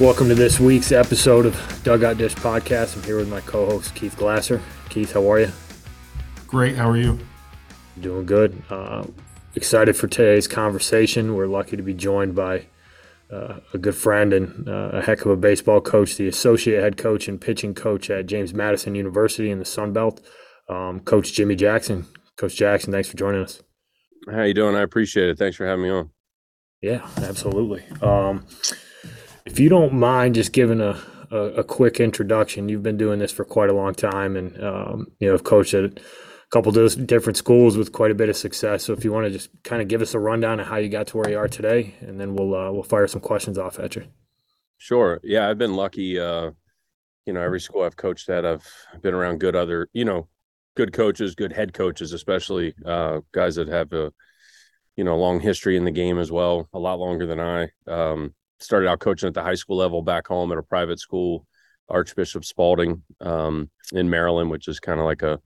Welcome to this week's episode of Dugout Dish Podcast. I'm here with my co-host Keith Glasser. Keith, how are you? Great. How are you? Doing good. Uh, excited for today's conversation. We're lucky to be joined by uh, a good friend and uh, a heck of a baseball coach, the associate head coach and pitching coach at James Madison University in the Sun Belt, um, Coach Jimmy Jackson. Coach Jackson, thanks for joining us. How you doing? I appreciate it. Thanks for having me on. Yeah, absolutely. Um, if you don't mind just giving a, a, a, quick introduction, you've been doing this for quite a long time and, um, you know, have coached at couple of different schools with quite a bit of success. So if you want to just kind of give us a rundown of how you got to where you are today, and then we'll, uh, we'll fire some questions off at you. Sure. Yeah. I've been lucky. Uh, you know, every school I've coached at, I've been around good other, you know, good coaches, good head coaches, especially uh, guys that have a, you know, long history in the game as well, a lot longer than I. Um, started out coaching at the high school level back home at a private school, Archbishop Spalding um, in Maryland, which is kind of like a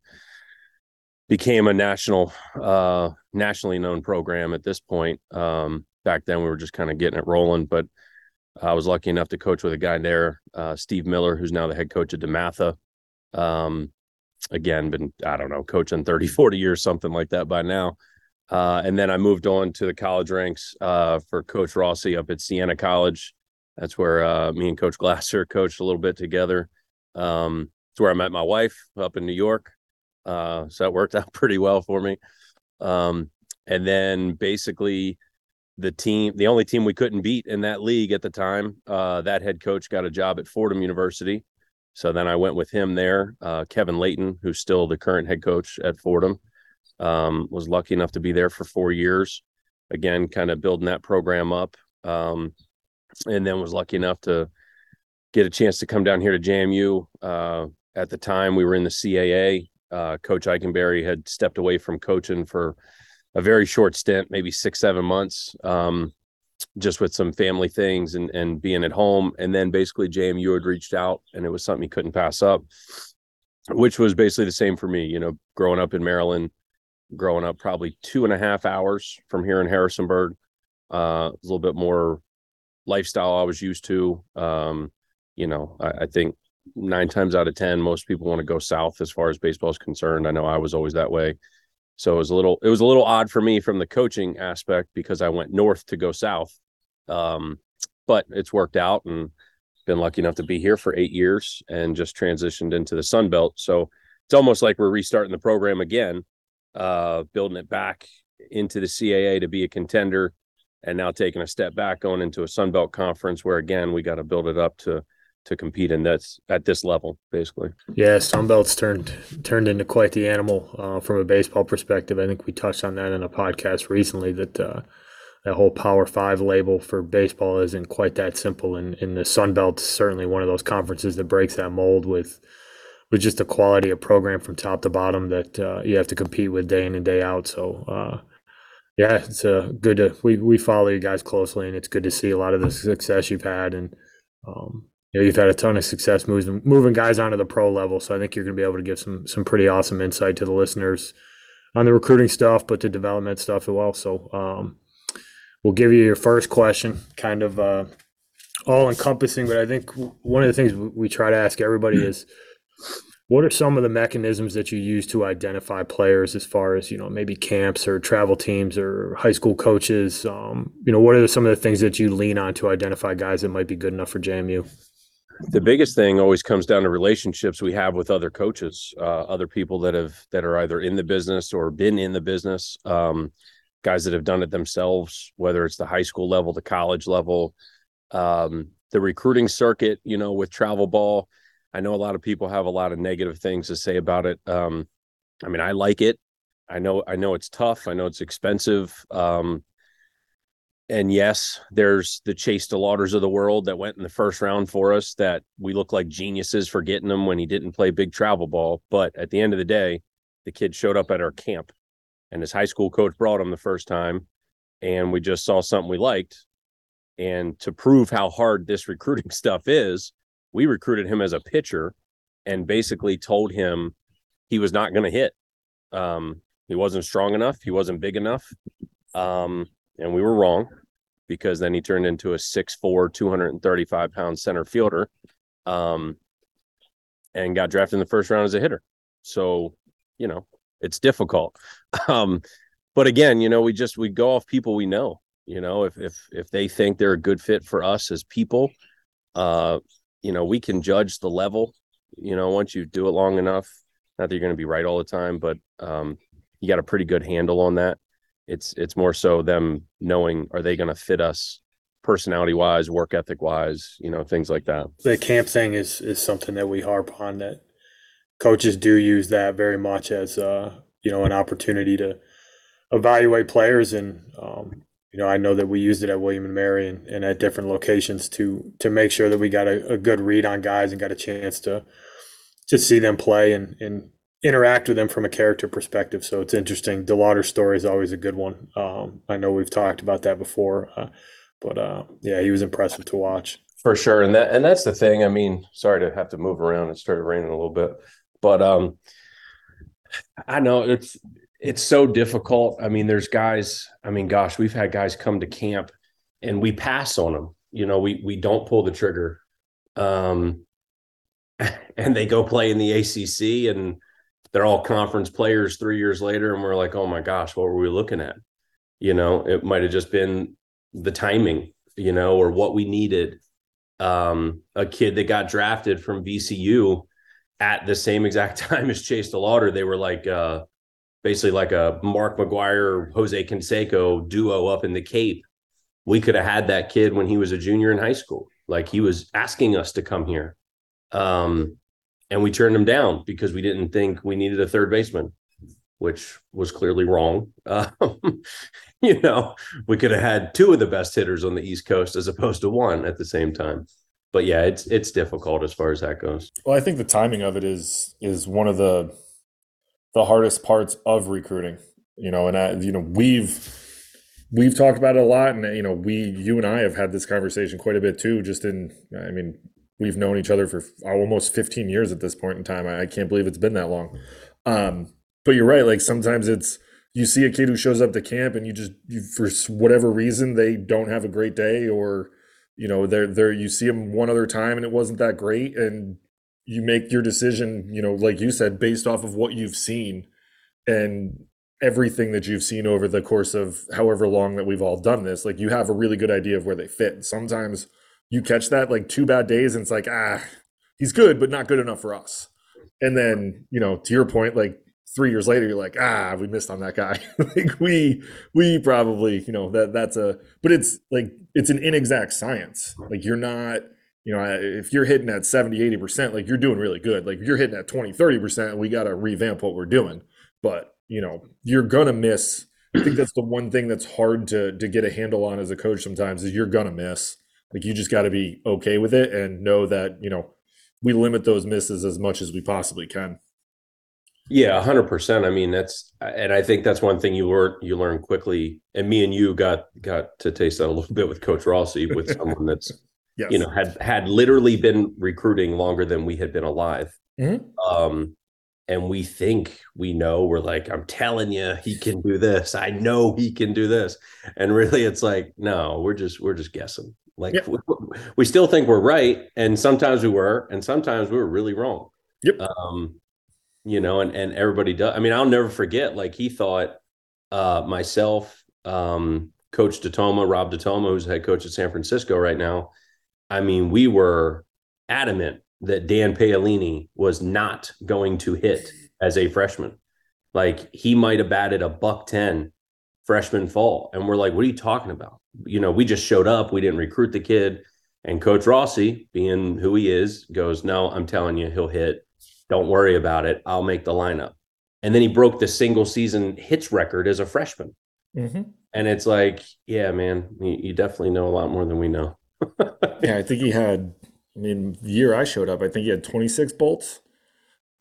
became a national, uh, nationally known program at this point. Um, back then, we were just kind of getting it rolling, but I was lucky enough to coach with a guy there, uh, Steve Miller, who's now the head coach at DeMatha. Um, again, been, I don't know, coaching 30, 40 years, something like that by now. Uh, and then I moved on to the college ranks uh, for Coach Rossi up at Siena College. That's where uh, me and Coach Glasser coached a little bit together. Um, it's where I met my wife up in New York. Uh, so that worked out pretty well for me. Um, and then basically, the team, the only team we couldn't beat in that league at the time, uh, that head coach got a job at Fordham University. So then I went with him there, uh, Kevin Leighton, who's still the current head coach at Fordham. Um, was lucky enough to be there for four years. Again, kind of building that program up. Um, and then was lucky enough to get a chance to come down here to JMU. Uh, at the time, we were in the CAA. Uh, Coach Ikenberry had stepped away from coaching for a very short stint, maybe six, seven months, um, just with some family things and, and being at home. And then basically JMU had reached out and it was something he couldn't pass up, which was basically the same for me, you know, growing up in Maryland, growing up, probably two and a half hours from here in Harrisonburg. Uh, a little bit more lifestyle I was used to. Um, you know, I, I, think nine times out of ten, most people want to go south as far as baseball is concerned. I know I was always that way. So it was a little it was a little odd for me from the coaching aspect because I went north to go south. Um, but it's worked out and been lucky enough to be here for eight years and just transitioned into the Sun Belt. So it's almost like we're restarting the program again uh, building it back into the CAA to be a contender, and now taking a step back going into a Sun Belt conference where again we got to build it up to to compete in that's at this level basically. Yeah, Sun Belt's turned turned into quite the animal uh, from a baseball perspective. I think we touched on that in a podcast recently that. Uh, that whole Power Five label for baseball isn't quite that simple, and, and the Sun Belt certainly one of those conferences that breaks that mold with with just the quality of program from top to bottom that uh, you have to compete with day in and day out. So, uh, yeah, it's uh, good to we we follow you guys closely, and it's good to see a lot of the success you've had, and um, you know, you've had a ton of success moving moving guys onto the pro level. So I think you're going to be able to give some some pretty awesome insight to the listeners on the recruiting stuff, but the development stuff as well. So um, we'll give you your first question, kind of uh, all encompassing. But I think one of the things we try to ask everybody is what are some of the mechanisms that you use to identify players as far as, you know, maybe camps or travel teams or high school coaches? Um, you know, what are some of the things that you lean on to identify guys that might be good enough for JMU? The biggest thing always comes down to relationships we have with other coaches, uh, other people that have that are either in the business or been in the business, um, guys that have done it themselves, whether it's the high school level, the college level, um, the recruiting circuit, you know, with travel ball I know a lot of people have a lot of negative things to say about it. Um, I mean, I like it. I know, I know it's tough. I know it's expensive. Um, and yes, there's the Chase DeLauters of the world that went in the first round for us that we look like geniuses for getting him when he didn't play big travel ball. But at the end of the day, the kid showed up at our camp and his high school coach brought him the first time. And we just saw something we liked. And to prove how hard this recruiting stuff is, we recruited him as a pitcher and basically told him he was not going to hit. Um, he wasn't strong enough. He wasn't big enough. Um, and we were wrong because then he turned into a 6'4, 235 pound center fielder. Um, and got drafted in the first round as a hitter. So, you know, it's difficult. Um, but again, you know, we just we go off people we know. You know, if if if they think they're a good fit for us as people, uh, you know, we can judge the level. You know, once you do it long enough, not that you're going to be right all the time, but um, you got a pretty good handle on that. It's it's more so them knowing are they going to fit us personality wise, work ethic wise, you know, things like that. The camp thing is is something that we harp on that coaches do use that very much as uh, you know an opportunity to evaluate players and um, you know I know that we used it at William and Mary and, and at different locations to to make sure that we got a, a, good read on guys and got a chance to just see them play and, and interact with them from a character perspective. So it's interesting. DeLauter's story is always a good one. Um, I know we've talked about that before, uh, but uh, yeah, he was impressive to watch for sure. And that and that's the thing. I mean, sorry to have to move around. It started raining a little bit. But um, I know it's it's so difficult. I mean, there's guys. I mean, gosh, we've had guys come to camp and we pass on them. You know, we we don't pull the trigger, um, and they go play in the ACC and they're all conference players three years later, and we're like, oh my gosh, what were we looking at? You know, it might have just been the timing, you know, or what we needed. Um, a kid that got drafted from VCU at the same exact time as Chase DeLauter, they were like uh, basically like a Mark McGwire, Jose Canseco duo up in the Cape. We could have had that kid when he was a junior in high school. Like he was asking us to come here. Um, and we turned him down because we didn't think we needed a third baseman, which was clearly wrong. Um, you know, we could have had two of the best hitters on the East Coast as opposed to one at the same time but yeah, it's it's difficult as far as that goes. Well, I think the timing of it is is one of the the hardest parts of recruiting. You know, and I, you know we've we've talked about it a lot, and you know we you and I have had this conversation quite a bit too. Just in, I mean, we've known each other for almost 15 years at this point in time. I, can't believe it's been that long. Um, but you're right. Like sometimes it's you see a kid who shows up to camp and you just you, for whatever reason they don't have a great day or you know there there you see them one other time and it wasn't that great and you make your decision you know like you said based off of what you've seen and everything that you've seen over the course of however long that we've all done this like you have a really good idea of where they fit sometimes you catch that like two bad days and it's like ah he's good but not good enough for us. And then you know to your point like three years later you're like ah we missed on that guy. Like we we probably you know that that's a but it's like it's an inexact science. Like you're not you know if you're hitting at 70 80% like you're doing really good. Like you're hitting at 20 30% we got to revamp what we're doing. But you know you're gonna miss i think that's the one thing that's hard to to get a handle on as a coach sometimes is you're gonna miss like you just got to be okay with it and know that you know we limit those misses as much as we possibly can yeah, hundred percent. I mean, that's and I think that's one thing you learn you learn quickly. And me and you got got to taste that a little bit with Coach Rossi, with someone that's yes. you know had had literally been recruiting longer than we had been alive. Mm-hmm. Um, and we think we know. We're like, I'm telling you, he can do this. I know he can do this. And really, it's like, no, we're just we're just guessing. Like yep. we, we still think we're right, and sometimes we were, and sometimes we were really wrong. Yep. Um, you know, and and everybody does. I mean, I'll never forget. Like he thought, uh, myself, um, Coach Detoma, Rob Detoma, who's head coach at San Francisco right now. I mean, we were adamant that Dan Paolini was not going to hit as a freshman. Like he might have batted a buck ten freshman fall, and we're like, "What are you talking about?" You know, we just showed up. We didn't recruit the kid. And Coach Rossi, being who he is, goes, "No, I'm telling you, he'll hit." Don't worry about it. I'll make the lineup. And then he broke the single season hits record as a freshman. Mm-hmm. And it's like, yeah, man, you, you, definitely know a lot more than we know. yeah, I think he had, I mean, the year I showed up, I think he had 26 bolts.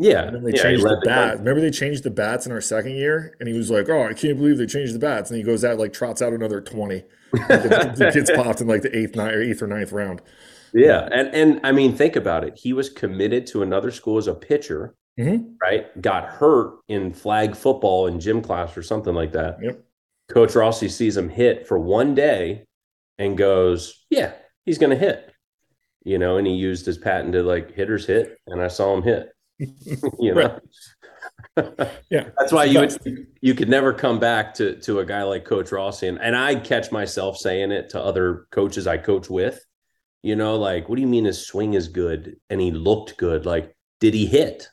Yeah. And then they yeah, changed the bat. Remember they changed the bats in our second year? And he was like, Oh, I can't believe they changed the bats. And he goes out, like trots out another 20. the, the kids popped in like the eighth, ninth, or eighth or ninth round. Yeah, and and I mean, think about it. He was committed to another school as a pitcher mm-hmm. right? Got hurt in flag football in gym class or something like that. Yep. Coach Rossi sees him hit for one day and goes, Yeah, he's going to hit. You know, and he used his patented like hitters hit, and I saw him hit. you know, yeah, that's why you would, you could never come back to to a guy like Coach Rossi, and and I catch myself saying it to other coaches I coach with. You know, like, what do you mean his swing is good and he looked good? Like, did he hit?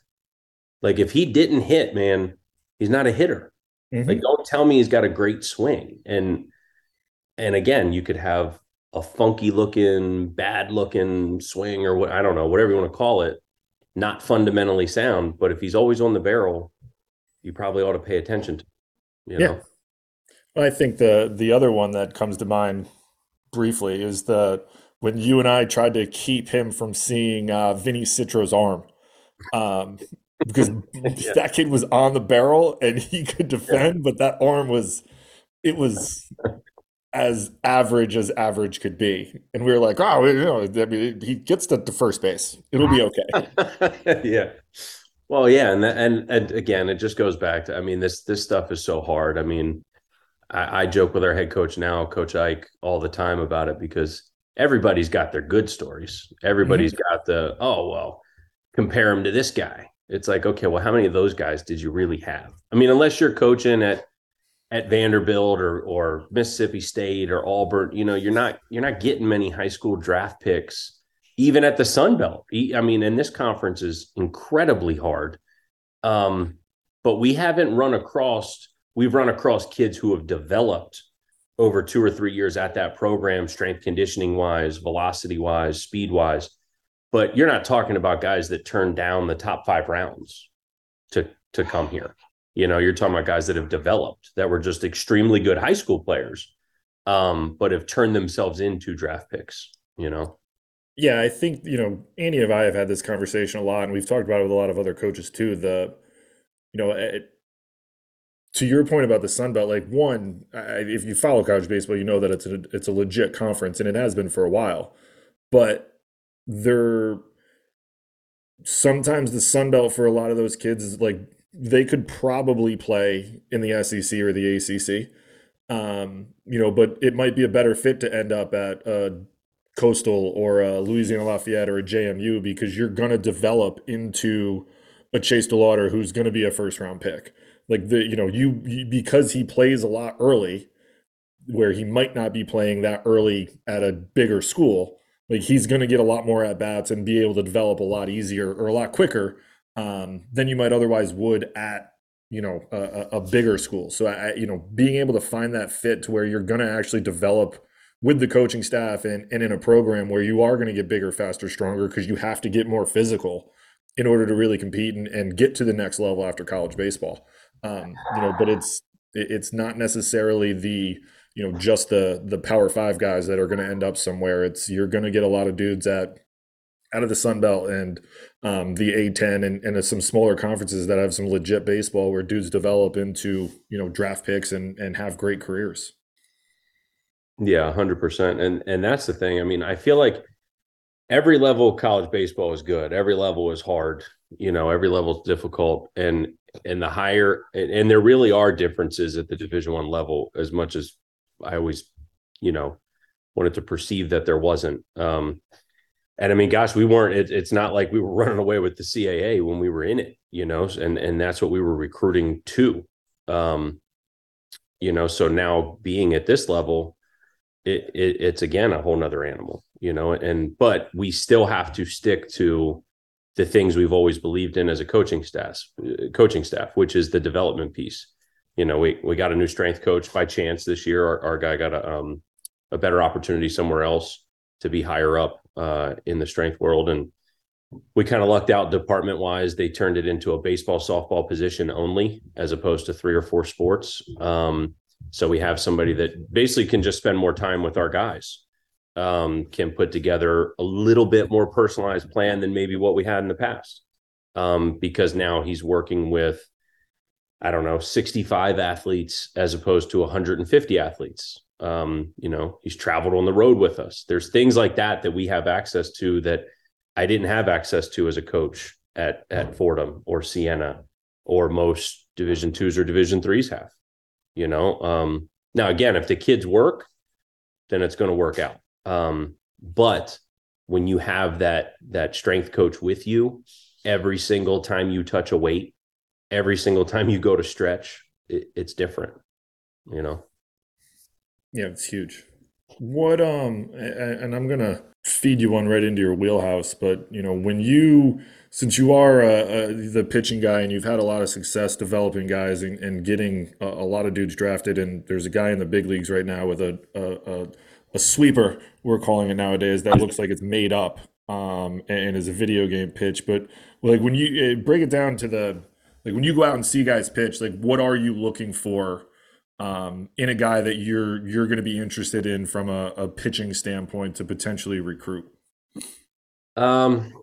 Like, if he didn't hit, man, he's not a hitter. Mm-hmm. Like, don't tell me he's got a great swing. And and again, you could have a funky looking, bad looking swing or what I don't know, whatever you want to call it, not fundamentally sound. But if he's always on the barrel, you probably ought to pay attention to. You know? Yeah. Well, I think the the other one that comes to mind briefly is the when you and I tried to keep him from seeing uh, Vinny Citro's arm. Um, because yeah. that kid was on the barrel and he could defend, yeah. but that arm was it was as average as average could be. And we were like, oh, you know, I mean, he gets to, to first base. It'll be okay. yeah. Well, yeah, and, and and again, it just goes back to I mean, this this stuff is so hard. I mean, I, I joke with our head coach now, Coach Ike, all the time about it because everybody's got their good stories. Everybody's mm-hmm. got the oh well, compare him to this guy. It's like okay, well, how many of those guys did you really have? I mean, unless you're coaching at at Vanderbilt or or Mississippi State or Auburn, you know, you're not you're not getting many high school draft picks, even at the Sun Belt. I mean, and this conference is incredibly hard. Um, but we haven't run across we've run across kids who have developed over two or three years at that program, strength conditioning wise, velocity wise, speed wise. But you're not talking about guys that turned down the top five rounds to to come here. You know, you're talking about guys that have developed that were just extremely good high school players, um, but have turned themselves into draft picks. You know. Yeah, I think you know Andy and I have had this conversation a lot, and we've talked about it with a lot of other coaches too. The, you know, it, to your point about the Sun Belt, like one, I, if you follow college baseball, you know that it's a it's a legit conference, and it has been for a while. But they're sometimes the Sun Belt for a lot of those kids is like they could probably play in the SEC or the ACC. Um, you know, but it might be a better fit to end up at a Coastal or a Louisiana Lafayette or a JMU because you're going to develop into a Chase DeLauter who's going to be a first round pick. Like the you know you, you because he plays a lot early, where he might not be playing that early at a bigger school. Like he's going to get a lot more at bats and be able to develop a lot easier or a lot quicker um, than you might otherwise would at you know a, a bigger school. So I, you know being able to find that fit to where you're going to actually develop with the coaching staff and, and in a program where you are going to get bigger, faster, stronger because you have to get more physical in order to really compete and, and get to the next level after college baseball. Um, you know, but it's it's not necessarily the you know just the the power five guys that are going to end up somewhere. It's you're going to get a lot of dudes at out of the Sun Belt and um, the A10 and, and some smaller conferences that have some legit baseball where dudes develop into you know draft picks and and have great careers. Yeah, hundred percent, and and that's the thing. I mean, I feel like every level of college baseball is good. Every level is hard. You know, every level is difficult, and and the higher and, and there really are differences at the Division One level. As much as I always, you know, wanted to perceive that there wasn't. Um, and I mean, gosh, we weren't. It, it's not like we were running away with the CAA when we were in it, you know, and and that's what we were recruiting to. Um, you know, so now being at this level, it, it it's again a whole nother animal, you know, and but we still have to stick to the things we've always believed in as a coaching staff, coaching staff, which is the development piece. You know, we we got a new strength coach by chance this year. Our, our guy got a um, a better opportunity somewhere else to be higher up uh, in the strength world. And we kind of lucked out department wise. They turned it into a baseball, softball position only, as opposed to three or four sports. Um, so we have somebody that basically can just spend more time with our guys, um, can put together a little bit more personalized plan than maybe what we had in the past. Um, because now he's working with, I don't know, 65 athletes as opposed to 150 athletes. Um, you know, he's traveled on the road with us. There's things like that that we have access to that I didn't have access to as a coach at at Fordham or Siena or most division twos or division threes have. You know, um, now again, if the kids work, then it's going to work out. Um, but when you have that that strength coach with you every single time you touch a weight, every single time you go to stretch, it, it's different. You know. Yeah, it's huge. What um and I'm gonna feed you one right into your wheelhouse, but you know when you since you are the pitching guy and you've had a lot of success developing guys and, and getting a, a, lot of dudes drafted, and there's a guy in the big leagues right now with a a, a, a sweeper we're calling it nowadays that looks like it's made up um, and is a video game pitch. But like when you uh, break it down to the like when you go out and see guys pitch, like what are you looking for? Um, in a guy that you're you're going to be interested in from a, a pitching standpoint to potentially recruit? Um,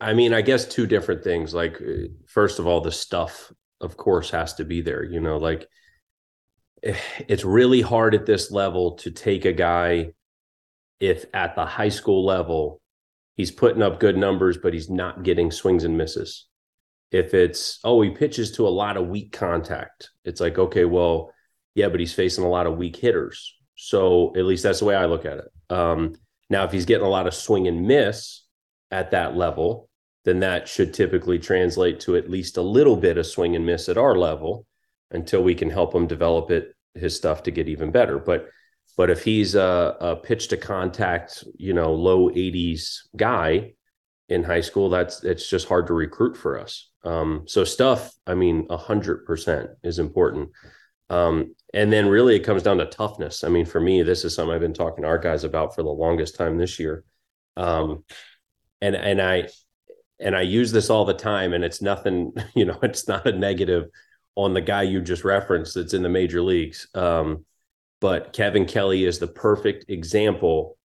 I mean, I guess two different things. Like, uh, first of all, the stuff, of course, has to be there. You know, like it's really hard at this level to take a guy if at the high school level he's putting up good numbers, but he's not getting swings and misses. If it's, oh, he pitches to a lot of weak contact, it's like, okay, well, yeah, but he's facing a lot of weak hitters. So at least that's the way I look at it. Um, now, if he's getting a lot of swing and miss at that level, then that should typically translate to at least a little bit of swing and miss at our level until we can help him develop it his stuff to get even better. But but if he's a, a pitch to contact, you know, low 80s guy in high school, that's it's just hard to recruit for us. Um, so stuff, I mean, hundred percent is important. Um, and then really it comes down to toughness. I mean, for me, this is something I've been talking to our guys about for the longest time this year. Um, and and I and I use this all the time, and it's nothing, you know, it's not a negative on the guy you just referenced that's in the major leagues. Um, but Kevin Kelly is the perfect example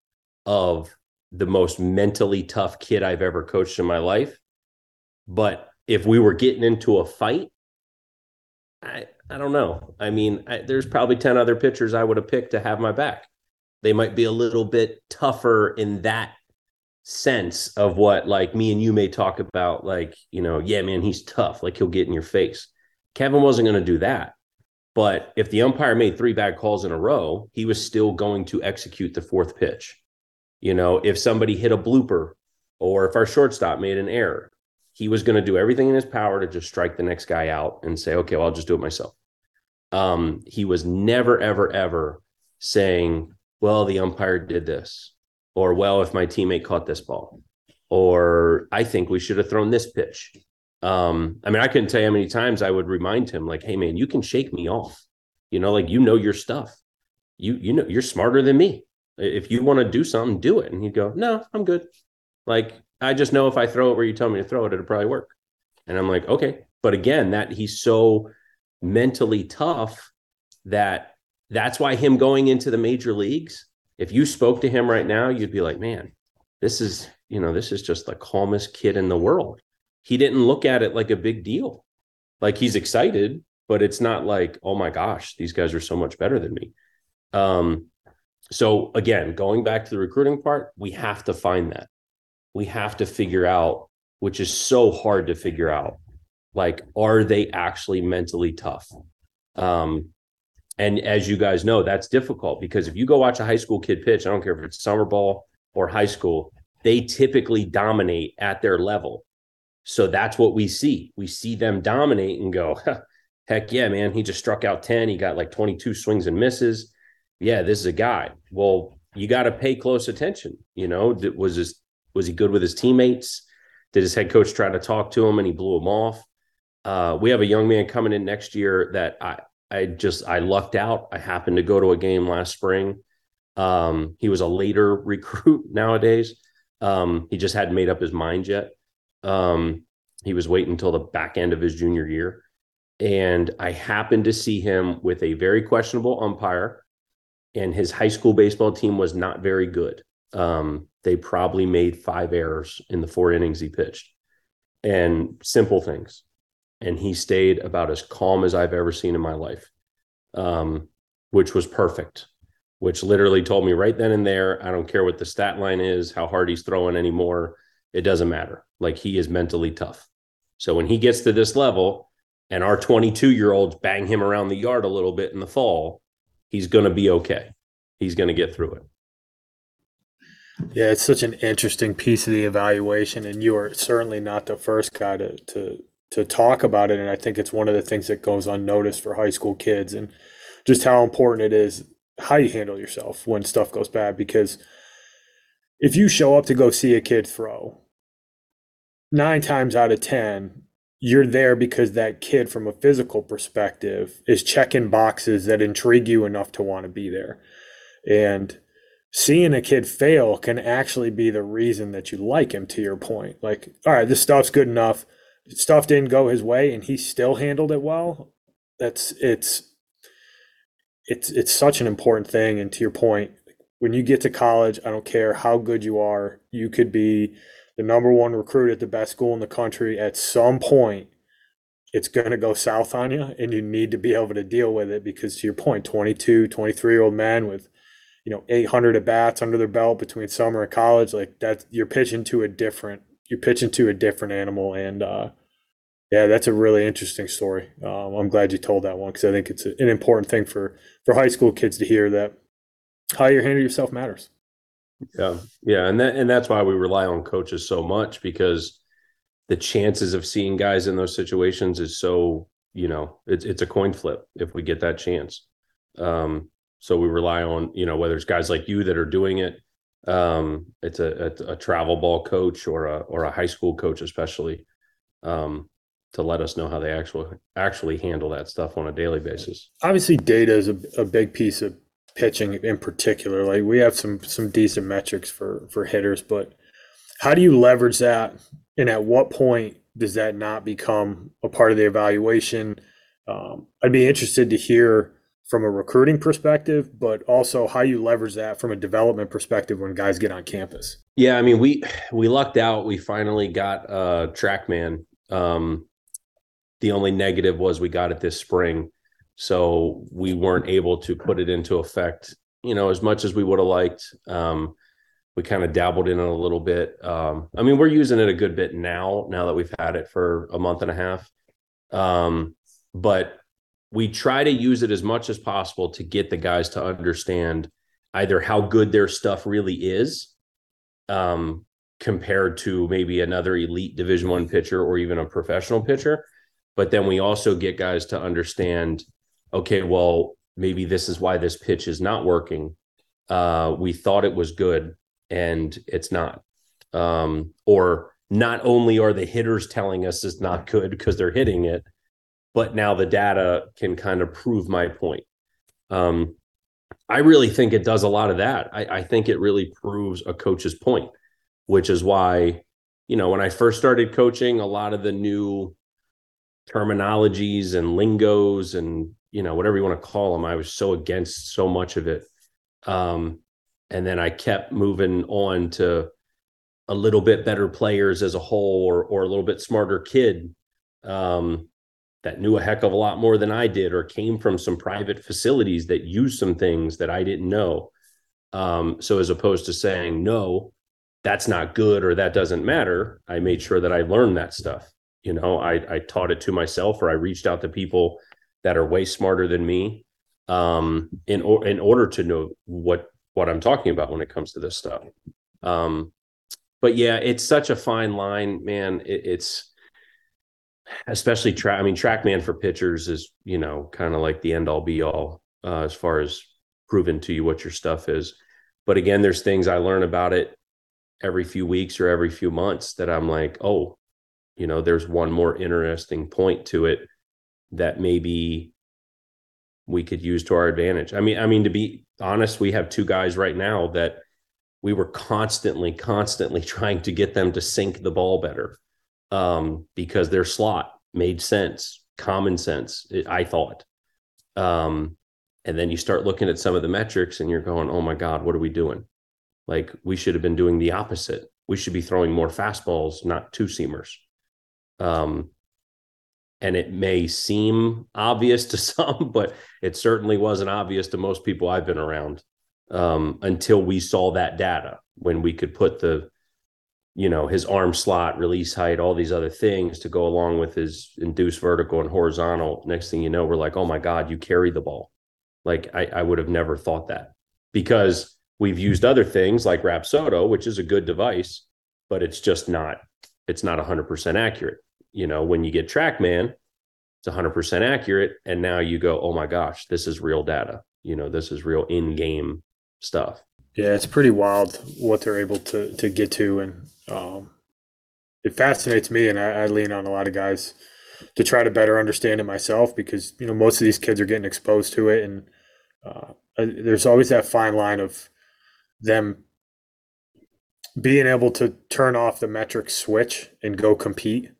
of the most mentally tough kid I've ever coached in my life. But if we were getting into a fight, I I don't know. I mean, I, there's probably 10 other pitchers I would have picked to have my back. They might be a little bit tougher in that sense of what like me and you may talk about like you know yeah man he's tough like he'll get in your face kevin wasn't going to do that but if the umpire made three bad calls in a row he was still going to execute the fourth pitch you know if somebody hit a blooper or if our shortstop made an error he was going to do everything in his power to just strike the next guy out and say okay well i'll just do it myself. Um, he was never ever ever saying well the umpire did this or well if my teammate caught this ball or i think we should have thrown this pitch. Um, i mean i couldn't tell you how many times i would remind him like hey man you can shake me off. You know like you know your stuff. You you know you're smarter than me. If you want to do something do it. And he'd go no i'm good. Like i just know if i throw it where you tell me to throw it it'll probably work and i'm like okay but again that he's so mentally tough that that's why him going into the major leagues if you spoke to him right now, you'd be like, man, this is, you know, this is just the calmest kid in the world. He didn't look at it like a big deal. Like he's excited, but it's not like, oh my gosh, these guys are so much better than me. Um, so again, going back to the recruiting part, we have to find that. We have to figure out, which is so hard to figure out, like, are they actually mentally tough? Um, and as you guys know, that's difficult because if you go watch a high school kid pitch, I don't care if it's summer ball or high school, they typically dominate at their level. So that's what we see. We see them dominate and go, heck yeah, man, he just struck out 10. He got like 22 swings and misses. Yeah, this is a guy. Well, you got to pay close attention. You know, that was his was he good with his teammates? Did his head coach try to talk to him and he blew him off? Uh, we have a young man coming in next year that I, I just I lucked out. I happened to go to a game last spring. Um, he was a later recruit nowadays. Um, he just hadn't made up his mind yet. Um, he was waiting until the back end of his junior year. And I happened to see him with a very questionable umpire, and his high school baseball team was not very good. Um, they probably made five errors in the four innings he pitched, and simple things and he stayed about as calm as I've ever seen in my life, um, which was perfect. Which literally told me right then and there, I don't care what the stat line is, how hard he's throwing anymore. It doesn't matter. Like he is mentally tough. So when he gets to this level and our 22 year olds bang him around the yard a little bit in the fall, he's going to be okay. He's going to get through it. Yeah, it's such an interesting piece of the evaluation, and you are certainly not the first guy to to to talk about it. And I think it's one of the things that goes unnoticed for high school kids, and just how important it is how you handle yourself when stuff goes bad. Because if you show up to go see a kid throw, nine times out of ten, you're there because that kid, from a physical perspective, is checking boxes that intrigue you enough to want to be there, and seeing a kid fail can actually be the reason that you like him to your point. Like all right this stuff's good enough. Stuff didn't go his way and he still handled it well. That's it's it's it's such an important thing. And to your point when you get to college i don't care how good you are you could be the number one recruit at the best school in the country. At some point it's going to go south on you and you need to be able to deal with it because to your point 22 23 year old man with you know 800 at bats under their belt between summer and college like that you're pitching to a different you're pitching to a different animal. And uh yeah that's a really interesting story. Um, i'm glad you told that one because i think it's an important thing for for high school kids to hear that how you handle yourself matters. Yeah. Yeah. And that and that's why we rely on coaches so much because the chances of seeing guys in those situations is so you know it's it's a coin flip if we get that chance. Um so we rely on, you know, whether it's guys like you that are doing it, um, it's a, a, a travel ball coach or a or a high school coach, especially, um, to let us know how they actually actually handle that stuff on a daily basis. Obviously, data is a, a big piece of pitching in particular. Like we have some some decent metrics for for hitters, but how do you leverage that? And at what point does that not become a part of the evaluation? Um, I'd be interested to hear from a recruiting perspective, but also how you leverage that from a development perspective when guys get on campus. Yeah, I mean, we we lucked out. We finally got uh TrackMan. Um the only negative was we got it this spring. So we weren't able to put it into effect, you know, as much as we would have liked. Um we kind of dabbled in it a little bit. Um, I mean, we're using it a good bit now, now that we've had it for a month and a half. Um, but we try to use it as much as possible to get the guys to understand either how good their stuff really is um, compared to maybe another elite division one pitcher or even a professional pitcher. But then we also get guys to understand okay well maybe this is why this pitch is not working. Uh, we thought it was good and it's not. Um, or not only are the hitters telling us it's not good because they're hitting it but now the data can kind of prove my point. Um, I really think it does a lot of that. I, I think it really proves a coach's point, which is why, you know, when I first started coaching, a lot of the new terminologies and lingos and you know whatever you want to call them, I was so against so much of it. Um, and then I kept moving on to a little bit better players as a whole, or or a little bit smarter kid. Um, that knew a heck of a lot more than I did or came from some private facilities that used some things that I didn't know. Um, so as opposed to saying, no, that's not good or that doesn't matter, I made sure that I learned that stuff. You know, I, I taught it to myself or I reached out to people that are way smarter than me um, in, or, in order to know what, what I'm talking about when it comes to this stuff. Um, but yeah, it's such a fine line, man. It, it's, especially track. I mean, TrackMan for pitchers is you know kind of like the end all be all uh, as far as proving to you what your stuff is. But again, there's things I learn about it every few weeks or every few months that I'm like, oh, you know, there's one more interesting point to it that maybe we could use to our advantage. I mean, I mean to be honest, we have two guys right now that we were constantly, constantly trying to get them to sink the ball better um, because their slot made sense, common sense, I thought. Um, and then you start looking at some of the metrics and you're going, oh my God, what are we doing? Like we should have been doing the opposite. We should be throwing more fastballs, not two seamers. Um, and it may seem obvious to some, but it certainly wasn't obvious to most people I've been around um, until we saw that data when we could put the you know, his arm slot, release height, all these other things to go along with his induced vertical and horizontal. Next thing you know, we're like, oh my God, you carry the ball. Like I, I would have never thought that because we've used other things like Rapsodo, which is a good device, but it's just not, it's not 100% accurate. You know, when you get TrackMan, it's 100% accurate. And now you go, oh my gosh, this is real data. You know, this is real in game stuff. Yeah, it's pretty wild what they're able to to get to, and um, it fascinates me. And I, I lean on a lot of guys to try to better understand it myself because you know most of these kids are getting exposed to it, and uh, there's always that fine line of them being able to turn off the metric switch and go compete.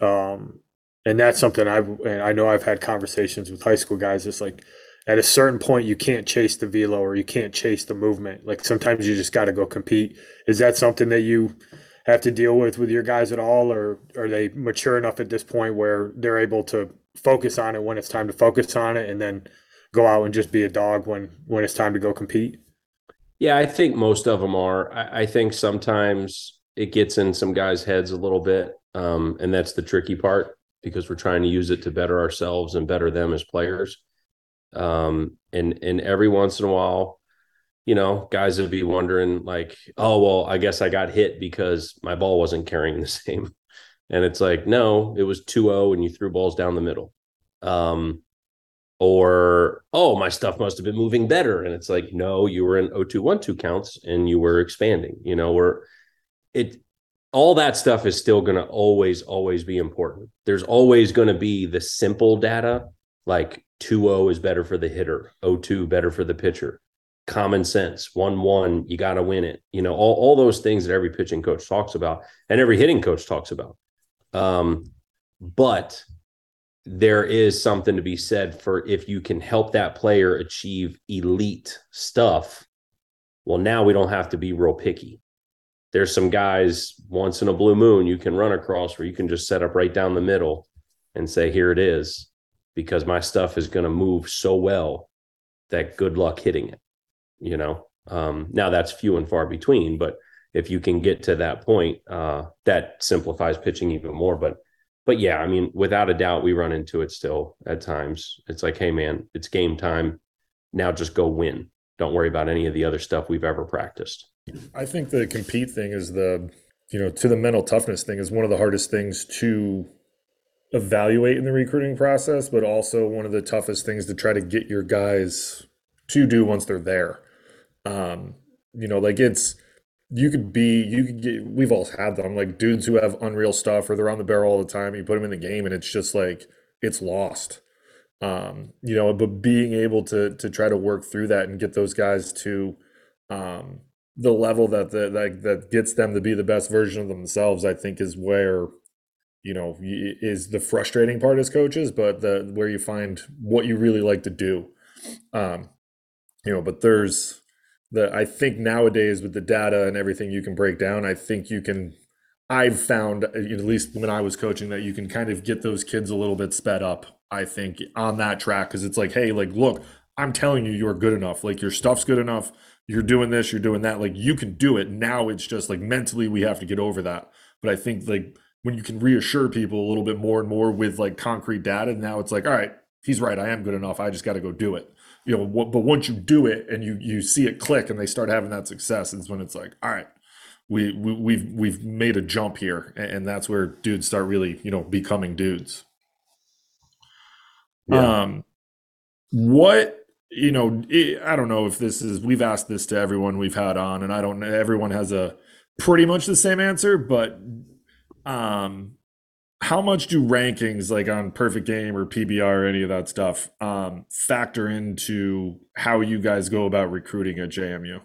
Um, and that's something I've and I know I've had conversations with high school guys. It's like at a certain point you can't chase the velo or you can't chase the movement. Like sometimes you just got to go compete. Is that something that you have to deal with with your guys at all, or are they mature enough at this point where they're able to focus on it when it's time to focus on it, and then go out and just be a dog when when it's time to go compete? Yeah, I think most of them are. I, I think sometimes it gets in some guys' heads a little bit, um, and that's the tricky part because we're trying to use it to better ourselves and better them as players. Um, and and every once in a while, you know, guys would be wondering like, oh well, I guess I got hit because my ball wasn't carrying the same. And it's like, no, it was 2-0 and you threw balls down the middle. Um, or oh, my stuff must have been moving better. And it's like, no, you were in 0-2-1-2 counts and you were expanding, you know, where it all that stuff is still going to always, always be important. There's always going to be the simple data like 2-0 is better for the hitter, 0-2 better for the pitcher. Common sense, 1-1, you got to win it. You know, all, all those things that every pitching coach talks about and every hitting coach talks about. Um, but there is something to be said for if you can help that player achieve elite stuff. Well, now we don't have to be real picky. There's some guys once in a blue moon you can run across where you can just set up right down the middle and say, here it is because my stuff is going to move so well that good luck hitting it you know? Um, now that's few and far between but if you can get to that point uh, that simplifies pitching even more but but yeah i mean without a doubt we run into it still at times. It's like hey man it's game time. Now just go win. Don't worry about any of the other stuff we've ever practiced. I think the compete thing is the you know to the mental toughness thing is one of the hardest things to evaluate in the recruiting process, but also one of the toughest things to try to get your guys to do once they're there. Um, you know, like it's you could be you could get we've all had them like dudes who have unreal stuff or they're on the barrel all the time. You put them in the game and it's just like it's lost. Um, you know, but being able to to try to work through that and get those guys to um the level that the that, that gets them to be the best version of themselves, I think is where you know is the frustrating part as coaches but the where you find what you really like to do. Um you know but there's the i think nowadays with the data and everything you can break down i think you can i've found at least when i was coaching that you can kind of get those kids a little bit sped up i think on that track. Because it's like hey like look i'm telling you you're good enough. Like your stuff's good enough. You're doing this you're doing that. Like you can do it. Now it's just like mentally we have to get over that. But i think like when you can reassure people a little bit more and more with like concrete data and now it's like all right he's right i am good enough i just got to go do it you know but once you do it and you you see it click and they start having that success it's when it's like all right we, we we've we've made a jump here and that's where dudes start really you know becoming dudes yeah. um what you know i don't know if this is we've asked this to everyone we've had on and i don't know everyone has a pretty much the same answer but um how much do rankings like on perfect game or pbr or any of that stuff um factor into how you guys go about recruiting at jmu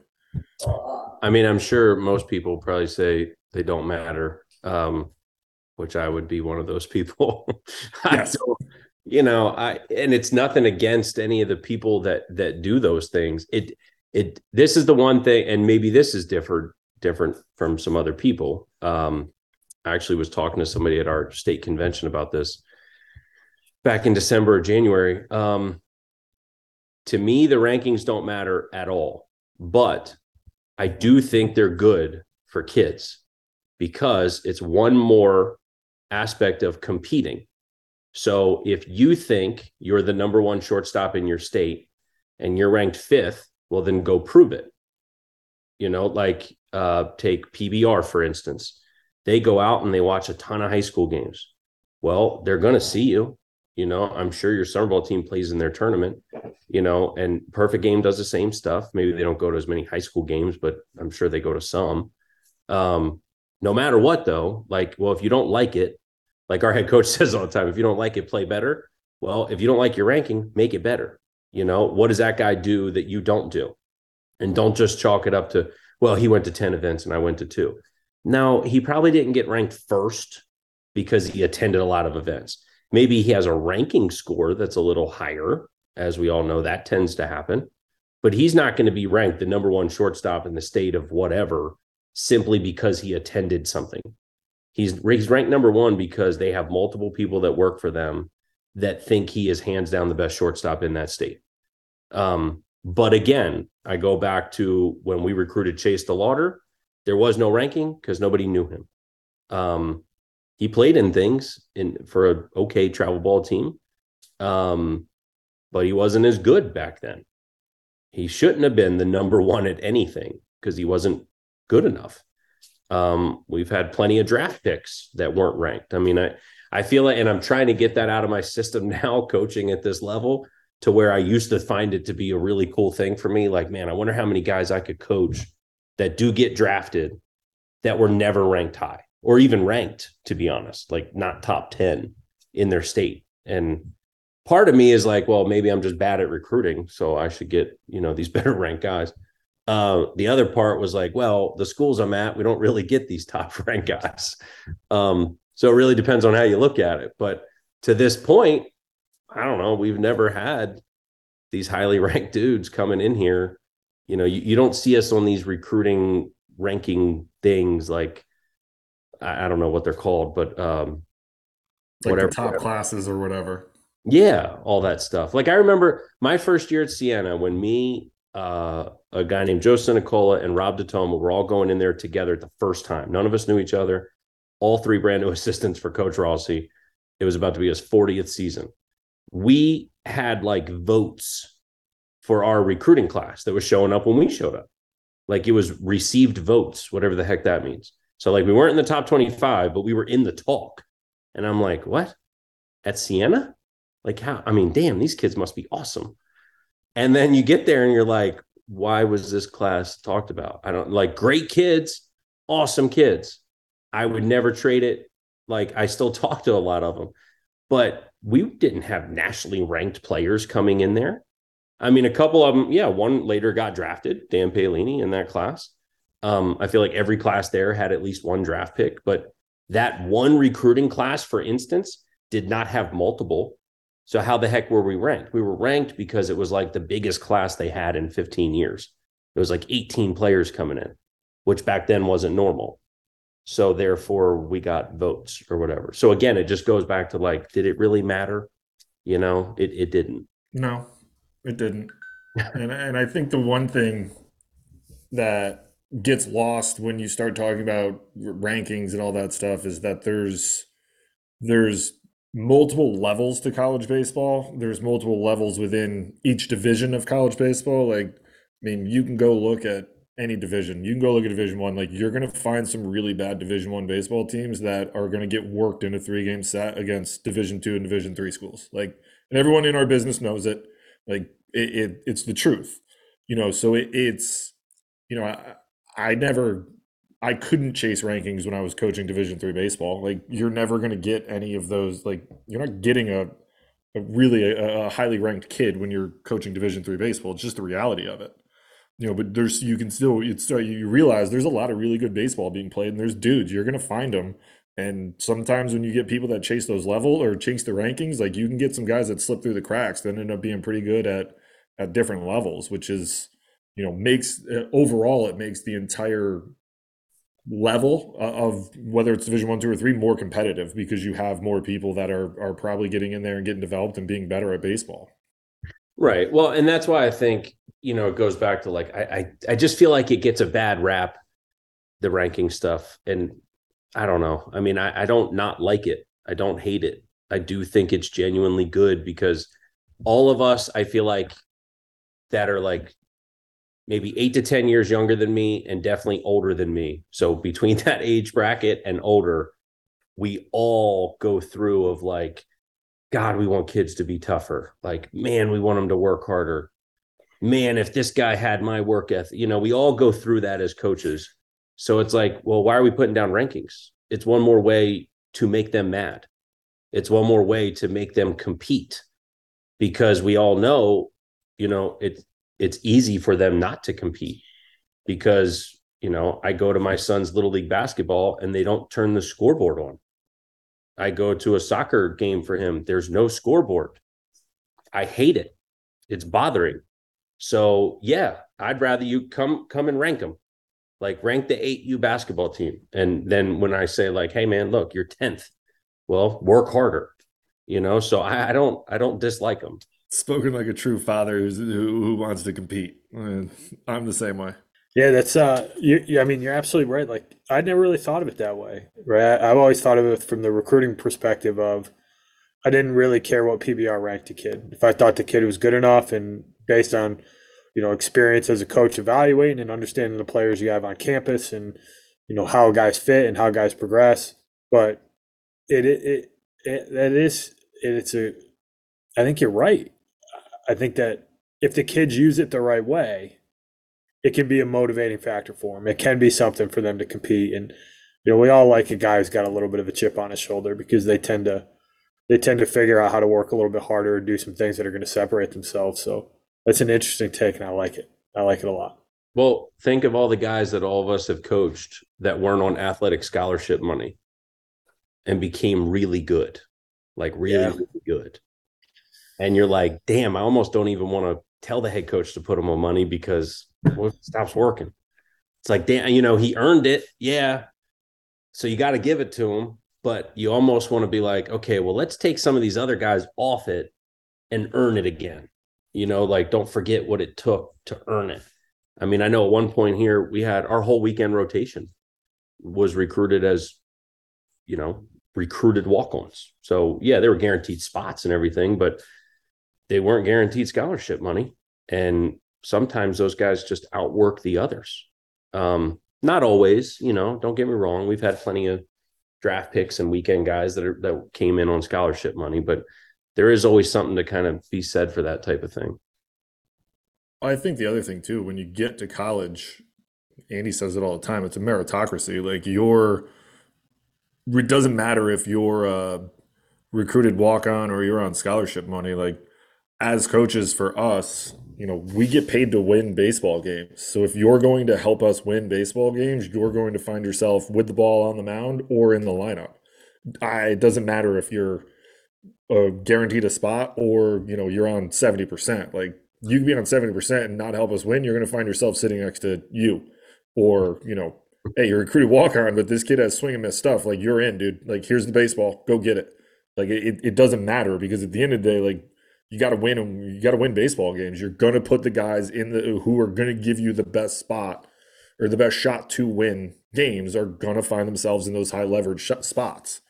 i mean i'm sure most people probably say they don't matter um which i would be one of those people. Yes. you know i and it's nothing against any of the people that that do those things. It it this is the one thing and maybe this is different different from some other people um Actually was talking to somebody at our state convention about this back in December or January. Um, to me, the rankings don't matter at all, but I do think they're good for kids because it's one more aspect of competing. So if you think you're the number one shortstop in your state and you're ranked fifth, well, then go prove it. You know, like uh, take PBR, for instance. They go out and they watch a ton of high school games. Well, they're going to see you. You know, I'm sure your summer ball team plays in their tournament, you know, and Perfect Game does the same stuff. Maybe they don't go to as many high school games, but I'm sure they go to some. Um, no matter what, though, like, well, if you don't like it, like our head coach says all the time, if you don't like it, play better. Well, if you don't like your ranking, make it better. You know, what does that guy do that you don't do? And don't just chalk it up to, well, he went to 10 events and I went to two. Now, he probably didn't get ranked first because he attended a lot of events. Maybe he has a ranking score that's a little higher. As we all know, that tends to happen. But he's not going to be ranked the number one shortstop in the state of whatever simply because he attended something. He's, he's ranked number one because they have multiple people that work for them that think he is hands down the best shortstop in that state. Um, but again, I go back to when we recruited Chase DeLauter, there was no ranking because nobody knew him. Um, he played in things in for a okay travel ball team, um, but he wasn't as good back then. He shouldn't have been the number one at anything because he wasn't good enough. Um, we've had plenty of draft picks that weren't ranked. I mean, I I feel like, and I'm trying to get that out of my system now, coaching at this level, to where I used to find it to be a really cool thing for me. Like, man, I wonder how many guys I could coach that do get drafted that were never ranked high or even ranked, to be honest, like not top 10 in their state. And part of me is like, well, maybe I'm just bad at recruiting. So I should get, you know, these better ranked guys. Uh, the other part was like, well, the schools I'm at, we don't really get these top ranked guys. Um, so it really depends on how you look at it. But to this point, I don't know, we've never had these highly ranked dudes coming in here. You know, you, you don't see us on these recruiting ranking things like I, I don't know what they're called, but um like whatever top classes or whatever. yeah, all that stuff. Like I remember my first year at Siena when me, uh, a guy named Joe Sinicola and Rob DeToma were all going in there together the first time. None of us knew each other. All three brand new assistants for Coach Rossi. It was about to be his 40th season. We had like votes for our recruiting class that was showing up when we showed up. Like it was received votes, whatever the heck that means. So like we weren't in the top 25, but we were in the talk. And I'm like, what? At Siena? Like how? I mean, damn, these kids must be awesome. And then you get there and you're like, why was this class talked about? I don't like great kids, awesome kids. I would never trade it. Like I still talk to a lot of them, but we didn't have nationally ranked players coming in there. I mean, a couple of them, yeah, one later got drafted, Dan Paolini in that class. Um, I feel like every class there had at least one draft pick, but that one recruiting class, for instance, did not have multiple. So how the heck were we ranked? We were ranked because it was like the biggest class they had in 15 years. It was like 18 players coming in, which back then wasn't normal. So therefore we got votes or whatever. So again, it just goes back to like, did it really matter? You know, it it didn't. No, it didn't. and and I think the one thing that gets lost when you start talking about rankings and all that stuff is that there's there's multiple levels to college baseball. There's multiple levels within each division of college baseball. Like, I mean, you can go look at any division. You can go look at Division One. Like, you're to find some really bad Division One baseball teams that are to get worked in a three game set against Division Two and Division Three schools. Like, and everyone in our business knows it. Like, it, it it's the truth. You know, so it, it's you know, I, I never I couldn't chase rankings when I was coaching Division three baseball. Like you're never going to get any of those. Like you're not getting a, a really a, a, highly ranked kid when you're coaching Division three baseball. It's just the reality of it. You know, but there's you can still it's you realize there's a lot of really good baseball being played, and there's dudes you're going to find them. And sometimes when you get people that chase those level or chase the rankings, like you can get some guys that slip through the cracks that end up being pretty good at at different levels, which is you know makes uh, overall it makes the entire level of whether it's division one two or three more competitive because you have more people that are are probably getting in there and getting developed and being better at baseball. Right. Well and that's why i think you know it goes back to like i i, I just feel like it gets a bad rap the ranking stuff. And I don't know. I mean, I, I don't not like it. I don't hate it. I do think it's genuinely good because all of us, I feel like, that are like maybe eight to 10 years younger than me and definitely older than me. So between that age bracket and older, we all go through of like, God, we want kids to be tougher. Like, man, we want them to work harder. Man, if this guy had my work ethic, you know, we all go through that as coaches. So it's like, well, why are we putting down rankings? It's one more way to make them mad. It's one more way to make them compete because we all know, you know, it's it's easy for them not to compete because, you know, I go to my son's little league basketball and they don't turn the scoreboard on. I go to a soccer game for him, there's no scoreboard. I hate it. It's bothering. So, yeah, I'd rather you come come and rank them like rank the 8U basketball team. And then when I say like, hey man, look, you're 10th. Well, work harder. You know, so I, I don't I don't dislike them. Spoken like a true father who's, who, who wants to compete. I'm the same way. Yeah, that's uh, you, I mean, you're absolutely right. Like, I never really thought of it that way, right? I've always thought of it from the recruiting perspective of, I didn't really care what PBR ranked a kid. If I thought the kid was good enough, and based on you know, experience as a coach evaluating and understanding the players you have on campus and, you know, how guys fit and how guys progress. But it, it, it, it that is, it's a, I think you're right. I think that if the kids use it the right way, it can be a motivating factor for them. It can be something for them to compete. And, you know, we all like a guy who's got a little bit of a chip on his shoulder because they tend to, they tend to figure out how to work a little bit harder and do some things that are going to separate themselves. So, that's an interesting take, and I like it. I like it a lot. Well, think of all the guys that all of us have coached that weren't on athletic scholarship money and became really good, like really, yeah. really good. And you're like, damn, I almost don't even want to tell the head coach to put him on money because well, it stops working. It's like, damn, you know, he earned it. Yeah. So you got to give it to him. But you almost want to be like, okay, well, let's take some of these other guys off it and earn it again you know like don't forget what it took to earn it. I mean i know at one point here we had our whole weekend rotation was recruited as you know recruited walk-ons. So yeah they were guaranteed spots and everything but they weren't guaranteed scholarship money. And sometimes those guys just outwork the others. Um not always you know don't get me wrong. We've had plenty of draft picks and weekend guys that are that came in on scholarship money but there is always something to kind of be said for that type of thing. I think the other thing too, when you get to college, Andy says it all the time. It's a meritocracy. Like you're, it doesn't matter if you're a recruited walk on or you're on scholarship money. Like as coaches for us, you know, we get paid to win baseball games. So if you're going to help us win baseball games, you're going to find yourself with the ball on the mound or in the lineup. I, it doesn't matter if you're uh, guaranteed a spot or you know you're on 70% like you can be on 70% and not help us win you're going to find yourself sitting next to you. Or you know hey you're recruited walk on but this kid has swing and miss stuff like you're in dude. Like here's the baseball go get it. Like it, it doesn't matter because at the end of the day like you got to win them you got to win baseball games. You're going to put the guys in the who are going to give you the best spot or the best shot to win games are going to find themselves in those high leverage spots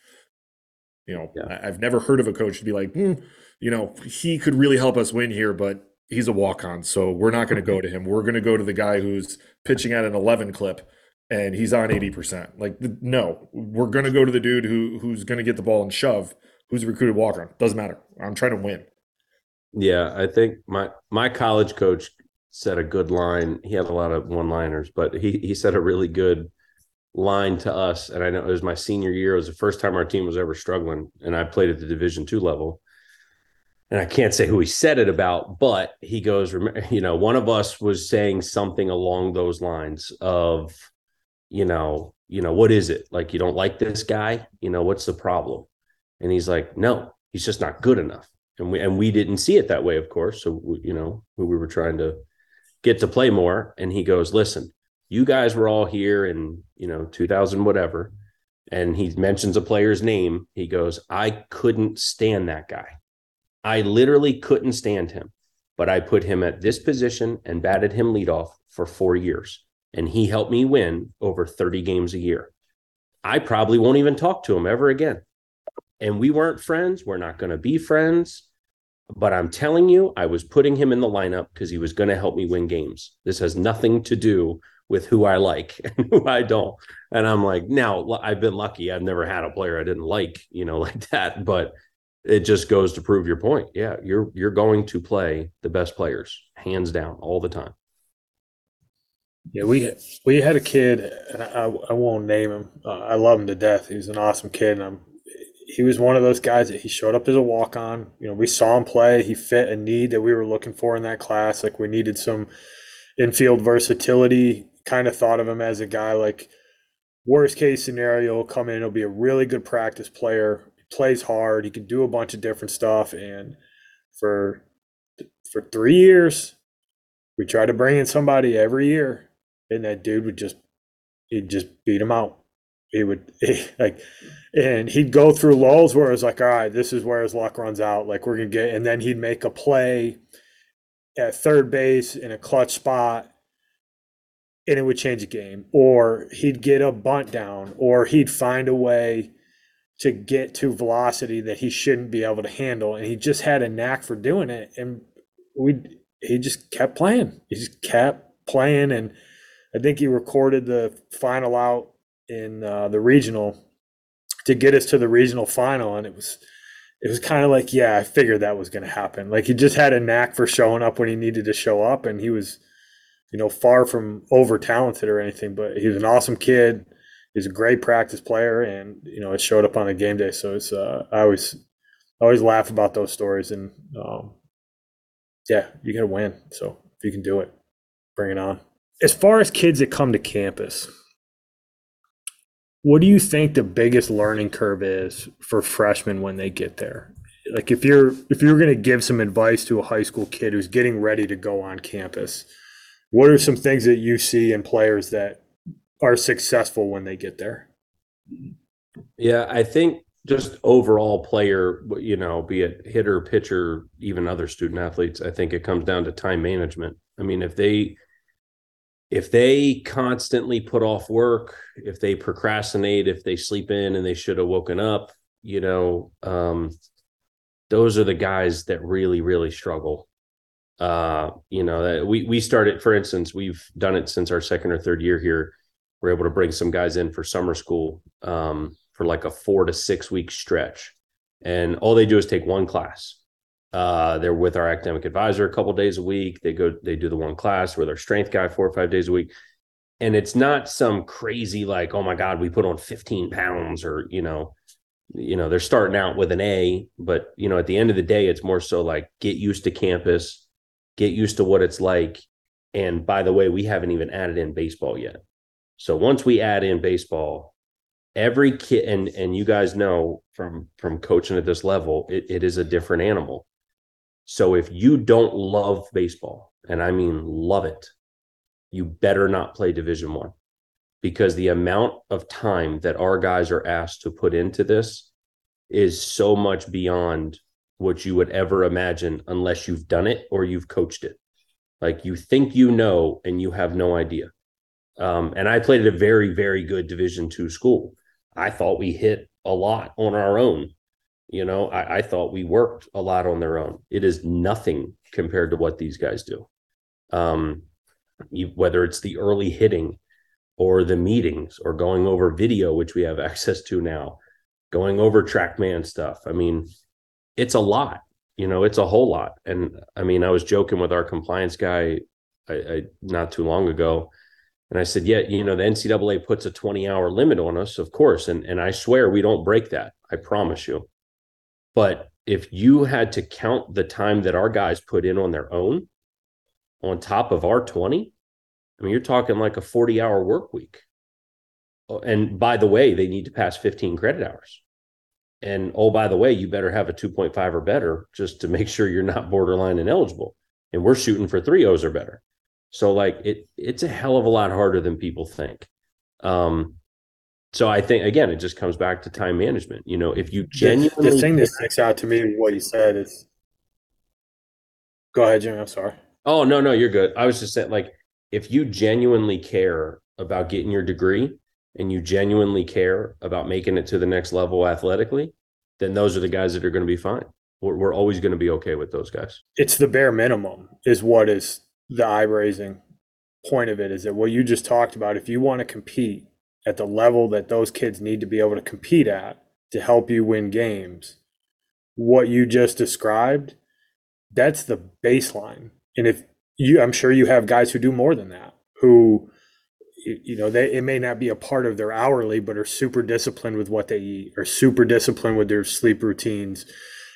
you know, yeah. I, have never heard of a coach to be like, mm, you know, he could really help us win here, but he's a walk on. So we're not going to go to him. We're going to go to the guy who's pitching at an 11 clip and he's on 80%. Like, no, we're going to go to the dude who who's going to get the ball and shove, who's a recruited walk on. Doesn't matter. I'm trying to win. Yeah, I think my my college coach said a good line. He had a lot of one liners, but he he said a really good line to us, and I know it was my senior year. It was the first time our team was ever struggling, and I played at the Division two level. And I can't say who he said it about, but he goes, you know, one of us was saying something along those lines of, you know, you know, what is it? Like you don't like this guy? You know, what's the problem? And he's like, no, he's just not good enough. And we and we didn't see it that way, of course. So we, you know, we were trying to get to play more. And he goes, listen, you guys were all here in you know 2000 whatever and he mentions a player's name he goes i couldn't stand that guy i literally couldn't stand him but i put him at this position and batted him leadoff for four years and he helped me win over 30 games a year I probably won't even talk to him ever again. And we weren't friends. We're not going to be friends. But I'm telling you, I was putting him in the lineup because he was going to help me win games. This has nothing to do with who I like and who I don't. And I'm like, now I've been lucky. I've never had a player I didn't like, you know, like that. But it just goes to prove your point. Yeah, you're you're going to play the best players, hands down, all the time. Yeah, we we had a kid, and I, I won't name him. Uh, I love him to death. He was an awesome kid, and I'm, he was one of those guys that he showed up as a walk on. You know, we saw him play. He fit a need that we were looking for in that class. Like we needed some infield versatility. Kind of thought of him as a guy like worst case scenario, he'll come in. He'll be a really good practice player He plays hard. He can do a bunch of different stuff. And for for three years, we tried to bring in somebody every year, and that dude would just he'd just beat him out. He would he, like, and he'd go through lulls where it was like, all right, this is where his luck runs out. Like we're gonna get, and then he'd make a play at third base in a clutch spot and it would change the game. Or he'd get a bunt down or he'd find a way to get to velocity that he shouldn't be able to handle. And he just had a knack for doing it. And we he just kept playing. He just kept playing. And i think he recorded the final out in uh, the regional to get us to the regional final. And it was it was kind of like yeah i figured that was going to happen. Like he just had a knack for showing up when he needed to show up. And he was you know far from over talented or anything but he was an awesome kid he's a great practice player, and you know it showed up on the game day. So it's uh, I always I always laugh about those stories, and um, yeah, you got to win. So if you can do it, bring it on. As far as kids that come to campus, what do you think the biggest learning curve is for freshmen when they get there? Like if you're if you're going to give some advice to a high school kid who's getting ready to go on campus, what are some things that you see in players that are successful when they get there. Yeah, I think just overall player, you know, be it hitter, pitcher, even other student athletes, I think it comes down to time management. I mean, if they if they constantly put off work, if they procrastinate, if they sleep in and they should have woken up, you know, um, those are the guys that really, really struggle. Uh, you know, we we started, for instance, we've done it since our second or third year here we're able to bring some guys in for summer school um, for like a four to six week stretch, and all they do is take one class. Uh, they're with our academic advisor a couple days a week. They go, they do the one class with our strength guy four or five days a week, and it's not some crazy like, oh my god, we put on fifteen pounds or you know, you know, they're starting out with an A, but you know, at the end of the day, it's more so like get used to campus, get used to what it's like. And by the way, we haven't even added in baseball yet. So once we add in baseball, every kid and and you guys know from from coaching at this level, it, it is a different animal. So if you don't love baseball, and I mean love it, you better not play Division One, because the amount of time that our guys are asked to put into this is so much beyond what you would ever imagine unless you've done it or you've coached it. Like you think you know and you have no idea. Um, and I played at a very, very good Division two school. I thought we hit a lot on our own. You know, I, I, thought we worked a lot on their own. It is nothing compared to what these guys do. Um, you, whether it's the early hitting or the meetings or going over video, which we have access to now, going over TrackMan stuff. I mean, it's a lot. You know, it's a whole lot. And I mean, I was joking with our compliance guy I, I not too long ago and I said, yeah, you know, the NCAA puts a 20 hour limit on us, of course. And, and I swear we don't break that. I promise you. But if you had to count the time that our guys put in on their own on top of our 20, I mean, you're talking like a 40 hour work week. Oh, and by the way, they need to pass 15 credit hours. And oh, by the way, you better have a 2.5 or better just to make sure you're not borderline ineligible. And we're shooting for three O's or better. So like it it's a hell of a lot harder than people think. Um so I think again it just comes back to time management. You know, if you genuinely the, the thing that sticks out to me what you said is go ahead, Jimmy. I'm sorry. Oh no, no, you're good. I was just saying like if you genuinely care about getting your degree, and you genuinely care about making it to the next level athletically, then those are the guys that are going to be fine. We're, we're always going to be okay with those guys. It's the bare minimum, is what is the eye raising point of it. Is that what you just talked about? If you want to compete at the level that those kids need to be able to compete at to help you win games, what you just described, that's the baseline. And if you, I'm sure you have guys who do more than that, who you know they it may not be a part of their hourly but are super disciplined with what they eat are super disciplined with their sleep routines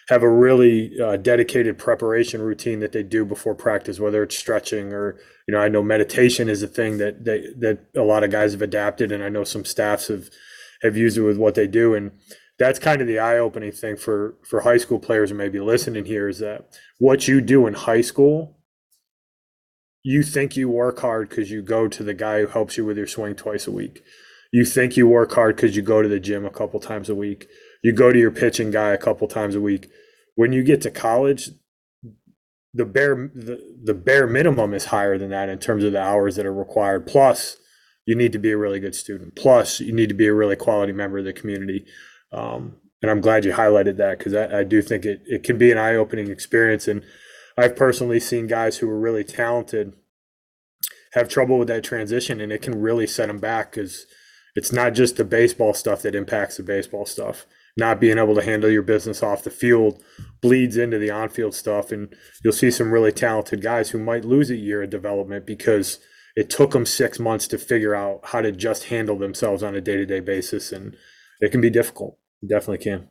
have a really uh, dedicated preparation routine that they do before practice whether it's stretching or you know i know meditation is a thing that that, that a lot of guys have adapted and i know some staffs have have used it with what they do. And that's kind of the eye-opening thing for for high school players who may be listening here is that what you do in high school you think you work hard because you go to the guy who helps you with your swing twice a week. You think you work hard because you go to the gym a couple times a week. You go to your pitching guy a couple times a week. When you get to college, the bare the, the bare minimum is higher than that in terms of the hours that are required. Plus, you need to be a really good student. Plus, you need to be a really quality member of the community. Um, and I'm glad you highlighted that because I, I do think it, it can be an eye opening experience. And I've personally seen guys who are really talented have trouble with that transition, and it can really set them back because it's not just the baseball stuff that impacts the baseball stuff. Not being able to handle your business off the field bleeds into the on field stuff, and you'll see some really talented guys who might lose a year of development because it took them six months to figure out how to just handle themselves on a day to day basis, and it can be difficult. It definitely can.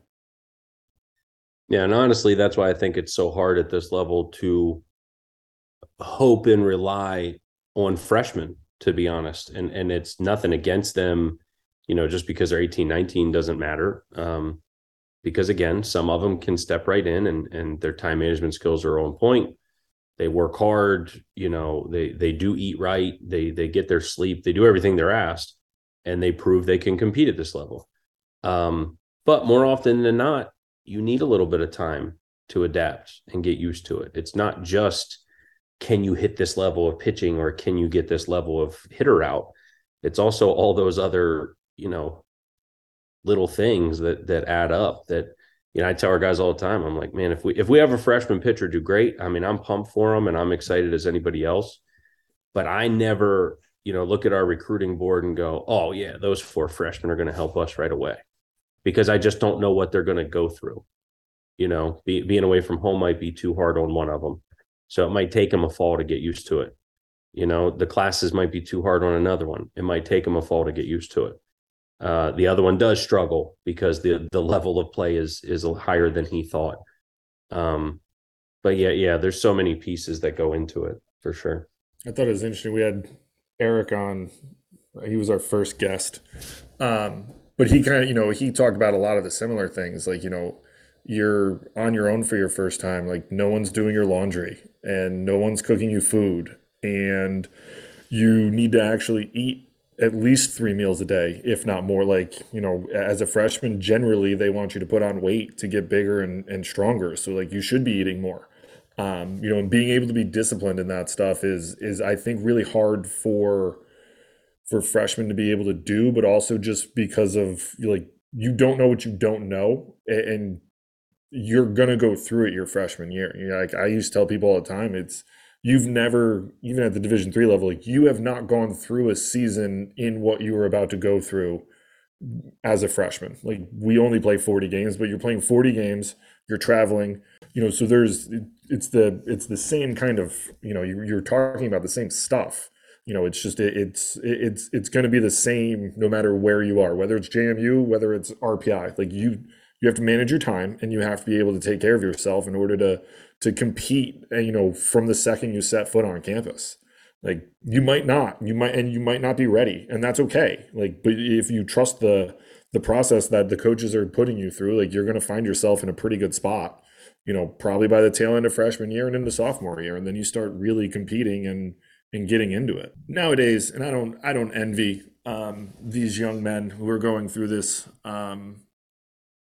Yeah, and honestly, that's why I think it's so hard at this level to hope and rely on freshmen, to be honest. And and it's nothing against them, you know, just because they're 18, 19 doesn't matter. Um, because again, some of them can step right in and and their time management skills are on point. They work hard, you know, they they do eat right, they they get their sleep, they do everything they're asked, and they prove they can compete at this level. Um, but more often than not, you need a little bit of time to adapt and get used to it. It's not just can you hit this level of pitching or can you get this level of hitter out? It's also all those other, you know, little things that that add up that you know, I tell our guys all the time, I'm like, man, if we if we have a freshman pitcher do great, I mean, I'm pumped for them and I'm excited as anybody else. But I never, you know, look at our recruiting board and go, oh yeah, those four freshmen are going to help us right away because I just don't know what they're going to go through. You know, be, being away from home might be too hard on one of them. So it might take them a fall to get used to it. You know, the classes might be too hard on another one. It might take them a fall to get used to it. Uh, the other one does struggle because the the level of play is is higher than he thought. Um, but yeah, yeah, there's so many pieces that go into it for sure. I thought it was interesting. We had Eric on; he was our first guest, um, but he kind of, you know, he talked about a lot of the similar things, like you know, you're on your own for your first time, like no one's doing your laundry and no one's cooking you food, and you need to actually eat at least three meals a day, if not more. Like, you know, as a freshman, generally they want you to put on weight to get bigger and, and stronger. So like you should be eating more. Um, you know, and being able to be disciplined in that stuff is is I think really hard for for freshmen to be able to do, but also just because of like you don't know what you don't know, and you're gonna go through it your freshman year. You're like I used to tell people all the time, it's you've never even at the Division three level, like you have not gone through a season in what you were about to go through as a freshman. Like we only play 40 games, but you're playing 40 games, you're traveling, you know, so there's it's the it's the same kind of, you know, you're talking about the same stuff you know it's just it, it's it's it's going to be the same no matter where you are whether it's jmu whether it's rpi like you you have to manage your time and you have to be able to take care of yourself in order to to compete uh, you know from the second you set foot on campus. Like you might not you might and you might not be ready and that's okay. Like but if you trust the the process that the coaches are putting you through like you're going to find yourself in a pretty good spot you know probably by the tail end of freshman year and into sophomore year and then you start really competing and and getting into it nowadays and i don't i don't envy um, these young men who are going through this um,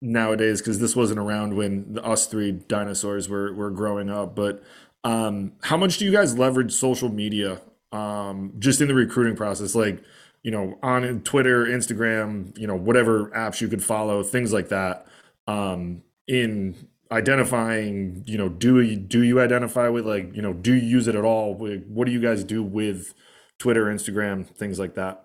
nowadays because this wasn't around when the us three dinosaurs were were growing up but um, how much do you guys leverage social media um, just in the recruiting process like you know, on Twitter, Instagram, you know, whatever apps you could follow, things like that. Um, in identifying, you know, do you do you identify with like, you know, do you use it at all? What do you guys do with Twitter, Instagram, things like that?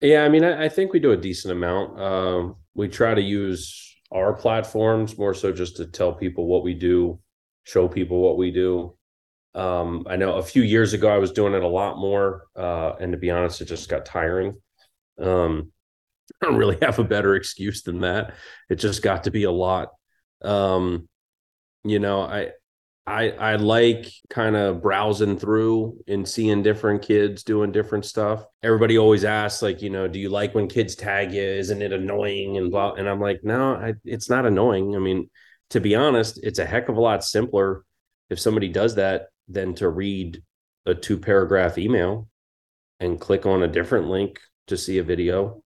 Yeah, I mean, I, I think we do a decent amount. Um, we try to use our platforms more so just to tell people what we do, show people what we do. Um, I know a few years ago I was doing it a lot more, uh, and to be honest, it just got tiring. Um, I don't really have a better excuse than that. It just got to be a lot. Um, you know, I I I like kind of browsing through and seeing different kids doing different stuff. Everybody always asks, like, you know, do you like when kids tag you? Isn't it annoying and blah? And I'm like, no, I, it's not annoying. I mean, to be honest, it's a heck of a lot simpler if somebody does that than to read a two paragraph email and click on a different link to see a video.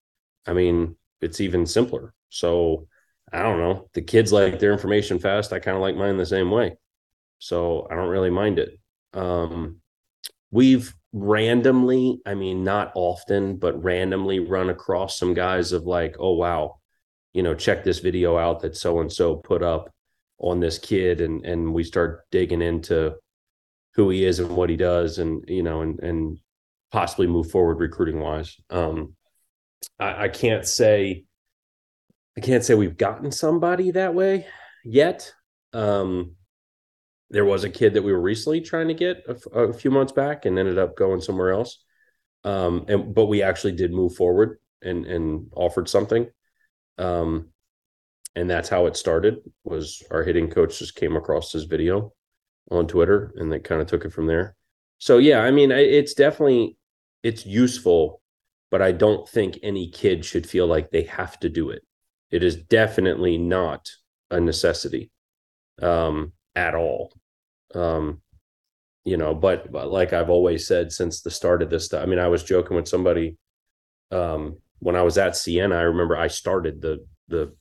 I mean, it's even simpler. So I don't know. The kids like their information fast. I kind of like mine the same way. So I don't really mind it. Um, we've randomly, I mean, not often, but randomly run across some guys of like, oh, wow, you know, check this video out that so and so put up on this kid. And, and we start digging into who he is and what he does and you know and and possibly move forward recruiting wise um I, I can't say i can't say we've gotten somebody that way yet um there was a kid that we were recently trying to get a, few months back and ended up going somewhere else um and but we actually did move forward and and offered something um and that's how it started was our hitting coach just came across this video on Twitter, and they kind of took it from there. So yeah, I mean, it's definitely it's useful, but I don't think any kid should feel like they have to do it. It is definitely not a necessity um, at all. Um, you know, but, but like I've always said since the start of this I mean, I was joking with somebody um, when I was at Siena. I remember I started the the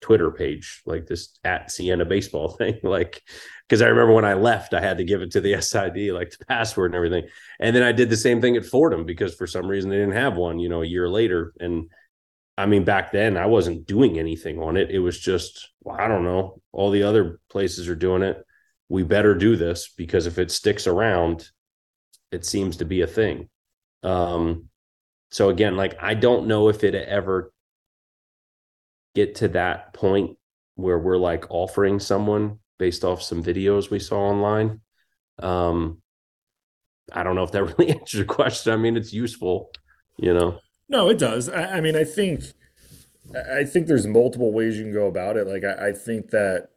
Twitter page, like this at Siena baseball thing. Like, because I remember when I left, I had to give it to the SID, like the password and everything. And then I did the same thing at Fordham because for some reason they didn't have one, you know, a year later. And I mean, back then I wasn't doing anything on it. It was just, well, I don't know, all the other places are doing it. We better do this because if it sticks around, it seems to be a thing. Um, so again, like I don't know if it ever get to that point where we're like offering someone based off some videos we saw online. Um, I don't know if that really answers your question. I mean, it's useful, you know. No, it does. I, I mean, I think, I think there's multiple ways you can go about it. Like, I, I think that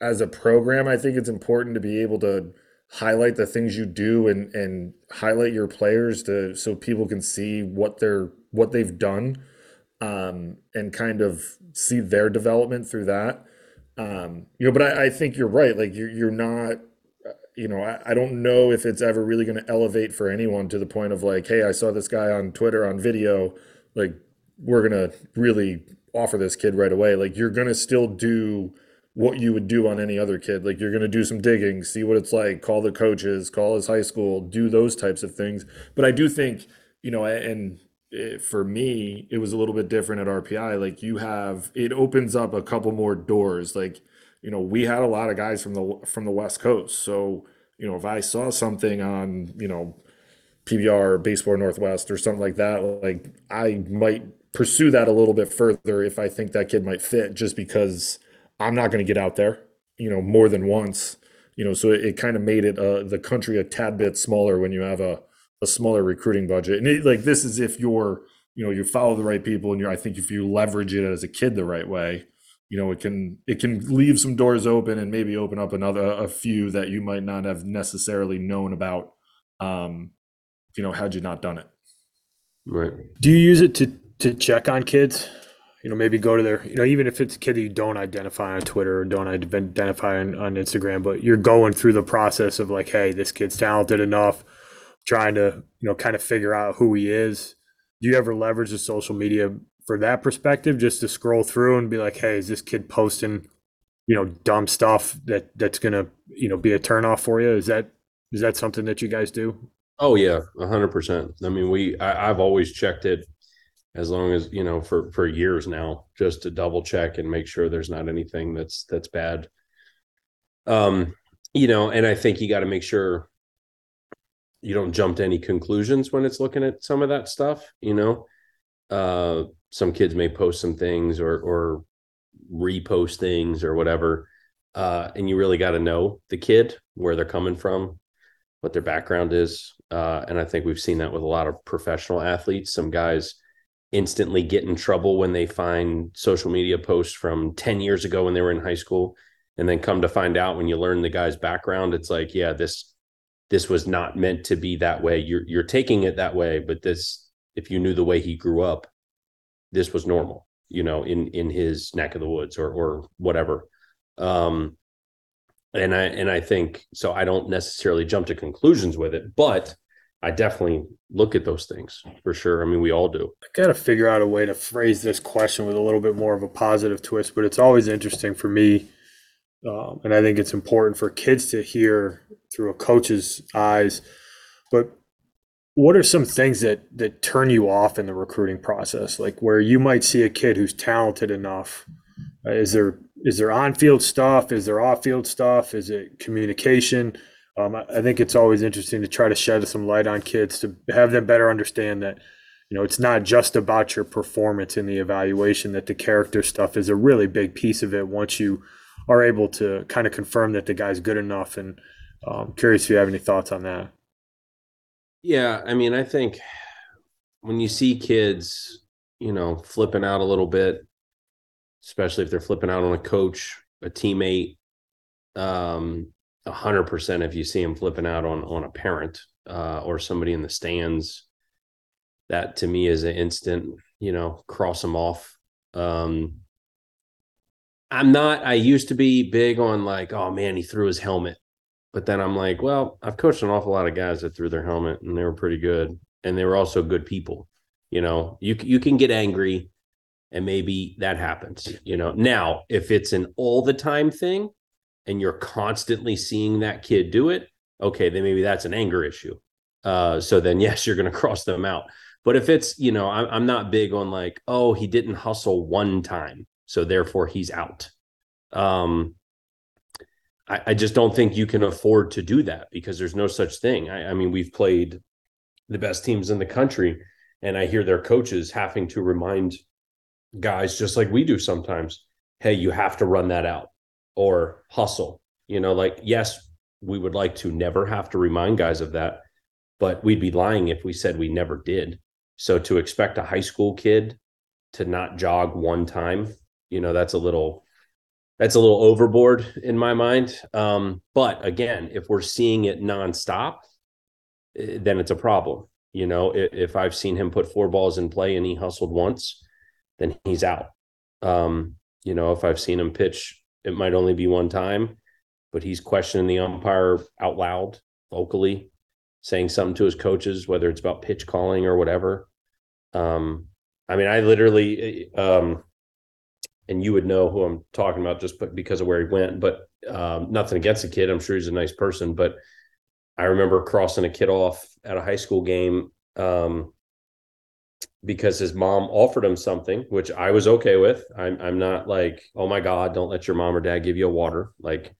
as a program, I think it's important to be able to highlight the things you do and and highlight your players to so people can see what they're what they've done um, and kind of see their development through that. Um, you know, but I, I, think you're right. Like you're you're not. You know, I, I don't know if it's ever really going to elevate for anyone to the point of like, hey, I saw this guy on Twitter on video. Like, we're gonna really offer this kid right away. Like, you're gonna still do what you would do on any other kid. Like, you're gonna do some digging, see what it's like, call the coaches, call his high school, do those types of things. But I do think, you know, and it, for me, it was a little bit different at RPI. Like you have, it opens up a couple more doors. Like, you know, we had a lot of guys from the from the West Coast. So, you know, if I saw something on, you know, PBR or Baseball Northwest or something like that, like I might pursue that a little bit further if I think that kid might fit, just because I'm not going to get out there, you know, more than once. You know, so it, it kind of made it uh, the country a tad bit smaller when you have a a smaller recruiting budget. And it, like this is if you're, you know, you follow the right people and you're I think if you leverage it as a kid the right way, you know, it can it can leave some doors open and maybe open up another a few that you might not have necessarily known about um you know, had you not done it. Right. Do you use it to to check on kids? You know, maybe go to their, you know, even if it's a kid that you don't identify on Twitter or don't identify on, on Instagram, but you're going through the process of like, hey, this kid's talented enough trying to you know kind of figure out who he is do you ever leverage the social media for that perspective just to scroll through and be like hey is this kid posting you know dumb stuff that that's gonna you know be a turnoff for you is that is that something that you guys do Oh yeah, hundred percent. I mean, we I, I've always checked it as long as you know for for years now, just to double check and make sure there's not anything that's that's bad. Um, you know, and I think you got to make sure you don't jump to any conclusions when it's looking at some of that stuff. You know, uh, some kids may post some things or or repost things or whatever, uh, and you really got to know the kid where they're coming from, what their background is, uh, and I think we've seen that with a lot of professional athletes. Some guys instantly get in trouble when they find social media posts from 10 years ago when they were in high school and then come to find out when you learn the guy's background it's like yeah this this was not meant to be that way you're you're taking it that way but this if you knew the way he grew up this was normal you know in in his neck of the woods or or whatever um and i and i think so i don't necessarily jump to conclusions with it but I definitely look at those things for sure. I mean, we all do. I got to figure out a way to phrase this question with a little bit more of a positive twist, but it's always interesting for me. Um, and I think it's important for kids to hear through a coach's eyes. But what are some things that that turn you off in the recruiting process? Like where you might see a kid who's talented enough. Uh, is there is there on field stuff? Is there off field stuff? Is it communication? um, I, I think it's always interesting to try to shed some light on kids to have them better understand that you know it's not just about your performance in the evaluation that the character stuff is a really big piece of it once you are able to kind of confirm that the guy's good enough and um, curious if you have any thoughts on that yeah i mean i think when you see kids you know flipping out a little bit especially if they're flipping out on a coach a teammate um hundred percent if you see them flipping out on on a parent uh, or somebody in the stands. That to me is an instant, you know, cross them off. Um, I'm not. I used to be big on like, oh man, he threw his helmet, but then I'm like, well, I've coached an awful lot of guys that threw their helmet and they were pretty good, and they were also good people. You know, you you can get angry, and maybe that happens. You know, now if it's an all the time thing, and you're constantly seeing that kid do it, okay, then maybe that's an anger issue. Uh, so then, yes, you're going to cross them out. But if it's, you know, I'm, I'm not big on like, oh, he didn't hustle one time, so therefore he's out. Um, I, I just don't think you can afford to do that because there's no such thing. I, I mean, we've played the best teams in the country, and I hear their coaches having to remind guys, just like we do sometimes, hey, you have to run that out or hustle. You know, like, yes, we would like to never have to remind guys of that, but we'd be lying if we said we never did. So to expect a high school kid to not jog one time, you know, that's a little that's a little overboard in my mind. Um, but again, if we're seeing it nonstop, eh, then it's a problem. You know, if, if I've seen him put four balls in play and he hustled once, then he's out. Um, you know, if I've seen him pitch it might only be one time, but he's questioning the umpire out loud, vocally, saying something to his coaches, whether it's about pitch calling or whatever. Um, I mean, I literally, um, and you would know who I'm talking about just because of where he went, but um, nothing against the kid. I'm sure he's a nice person, but I remember crossing a kid off at a high school game. Um, because his mom offered him something, which I was okay with. I'm I'm not like, oh my God, don't let your mom or dad give you a water. Like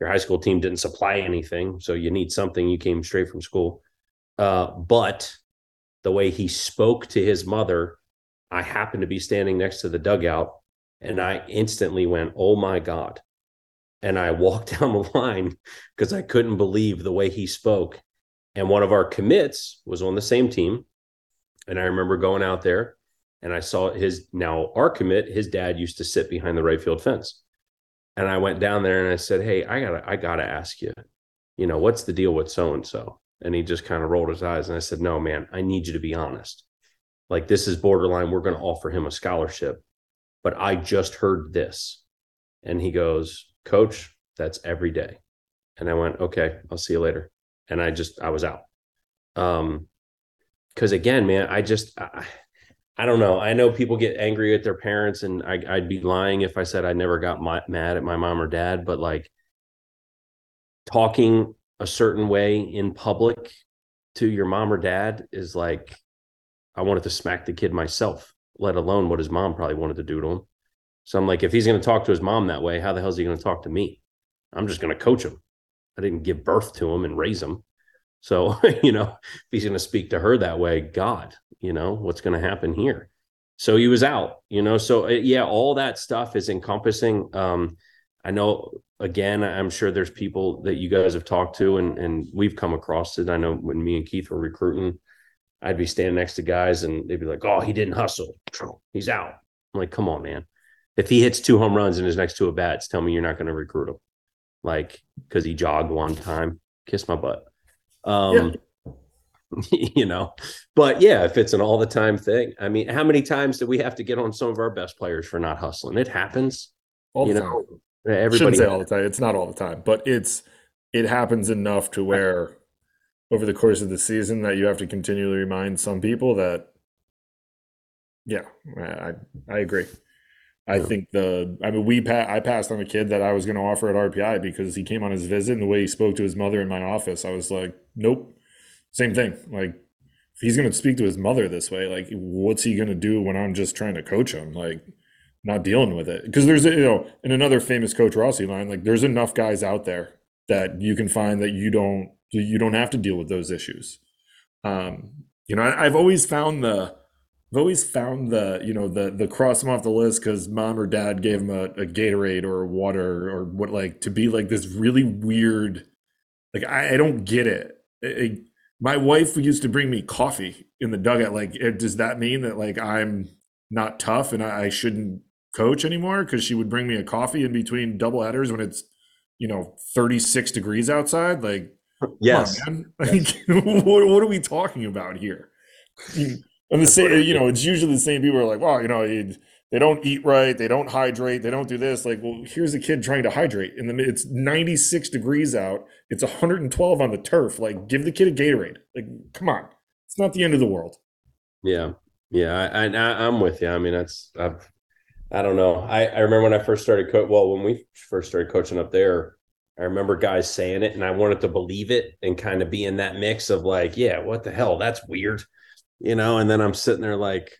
your high school team didn't supply anything, so you need something. You came straight from school. Uh, but the way he spoke to his mother, I happened to be standing next to the dugout, and I instantly went, "Oh my God!" And I walked down the line because I couldn't believe the way he spoke. And one of our commits was on the same team and I remember going out there and I saw his now our commit, his dad used to sit behind the right field fence. And I went down there and I said, Hey, I gotta, I gotta ask you, you know, what's the deal with so and so? And he just kind of rolled his eyes and I said, No, man, I need you to be honest. Like this is borderline. We're gonna offer him a scholarship. But I just heard this. And he goes, Coach, that's every day. And I went, Okay, I'll see you later. And I just I was out. Um, because again, man, I just I, I, don't know. I know people get angry at their parents, and I, would be lying if I said I never got my, mad at my mom or dad. But like talking a certain way in public to your mom or dad is like, I wanted to smack the kid myself, let alone what his mom probably wanted to do to him. So I'm like, if he's going to talk to his mom that way, how the hell is he going to talk to me? I'm just going to coach him. I didn't give birth to him and raise him. So, you know, if he's going to speak to her that way, God, you know, what's going to happen here? So he was out, you know. So, uh, yeah, all that stuff is encompassing. Um, I know, again, I'm sure there's people that you guys have talked to and, and we've come across it. I know when me and Keith were recruiting, I'd be standing next to guys and they'd be like, oh, he didn't hustle. He's out. I'm like, come on, man. If he hits two home runs in his next two at bats, tell me you're not going to recruit him. Like, because he jogged one time, kiss my butt. Um, yeah. you know, but yeah, if it's an all the time thing, I mean, how many times do we have to get on some of our best players for not hustling? It happens. All you know, time. everybody say all the time. It's not all the time, but it's it happens enough to where over the course of the season that you have to continually remind some people that yeah, I I agree. I think the I mean we pa- I passed on a kid that I was going to offer at RPI because he came on his visit and the way he spoke to his mother in my office, I was like, nope, same thing. Like if he's going to speak to his mother this way, like what's he going to do when I'm just trying to coach him? Like not dealing with it because there's you know in another famous coach Rossi line, like there's enough guys out there that you can find that you don't you don't have to deal with those issues. Um, you know, I, I've always found the I've always found the you know the the cross them off the list because mom or dad gave them a, a Gatorade or water or what like to be like this really weird like I, I don't get it. it. My wife used to bring me coffee in the dugout. Like, it, does that mean that like I'm not tough and I, I shouldn't coach anymore? Because she would bring me a coffee in between double headers when it's you know 36 degrees outside. Like, yes, on, like, what, what are we talking about here? And the same, you know, it's usually the same people are like, well, you know, they don't eat right, they don't hydrate, they don't do this. Like, well, here's a kid trying to hydrate, and then it's 96 degrees out, it's 112 on the turf. Like, give the kid a Gatorade. Like, come on, it's not the end of the world. Yeah, yeah, I, I I'm with you. I mean, that's I've, I don't know. I I remember when I first started co- well, when we first started coaching up there. I remember guys saying it, and I wanted to believe it and kind of be in that mix of like, yeah, what the hell? That's weird you know, and then I'm sitting there like,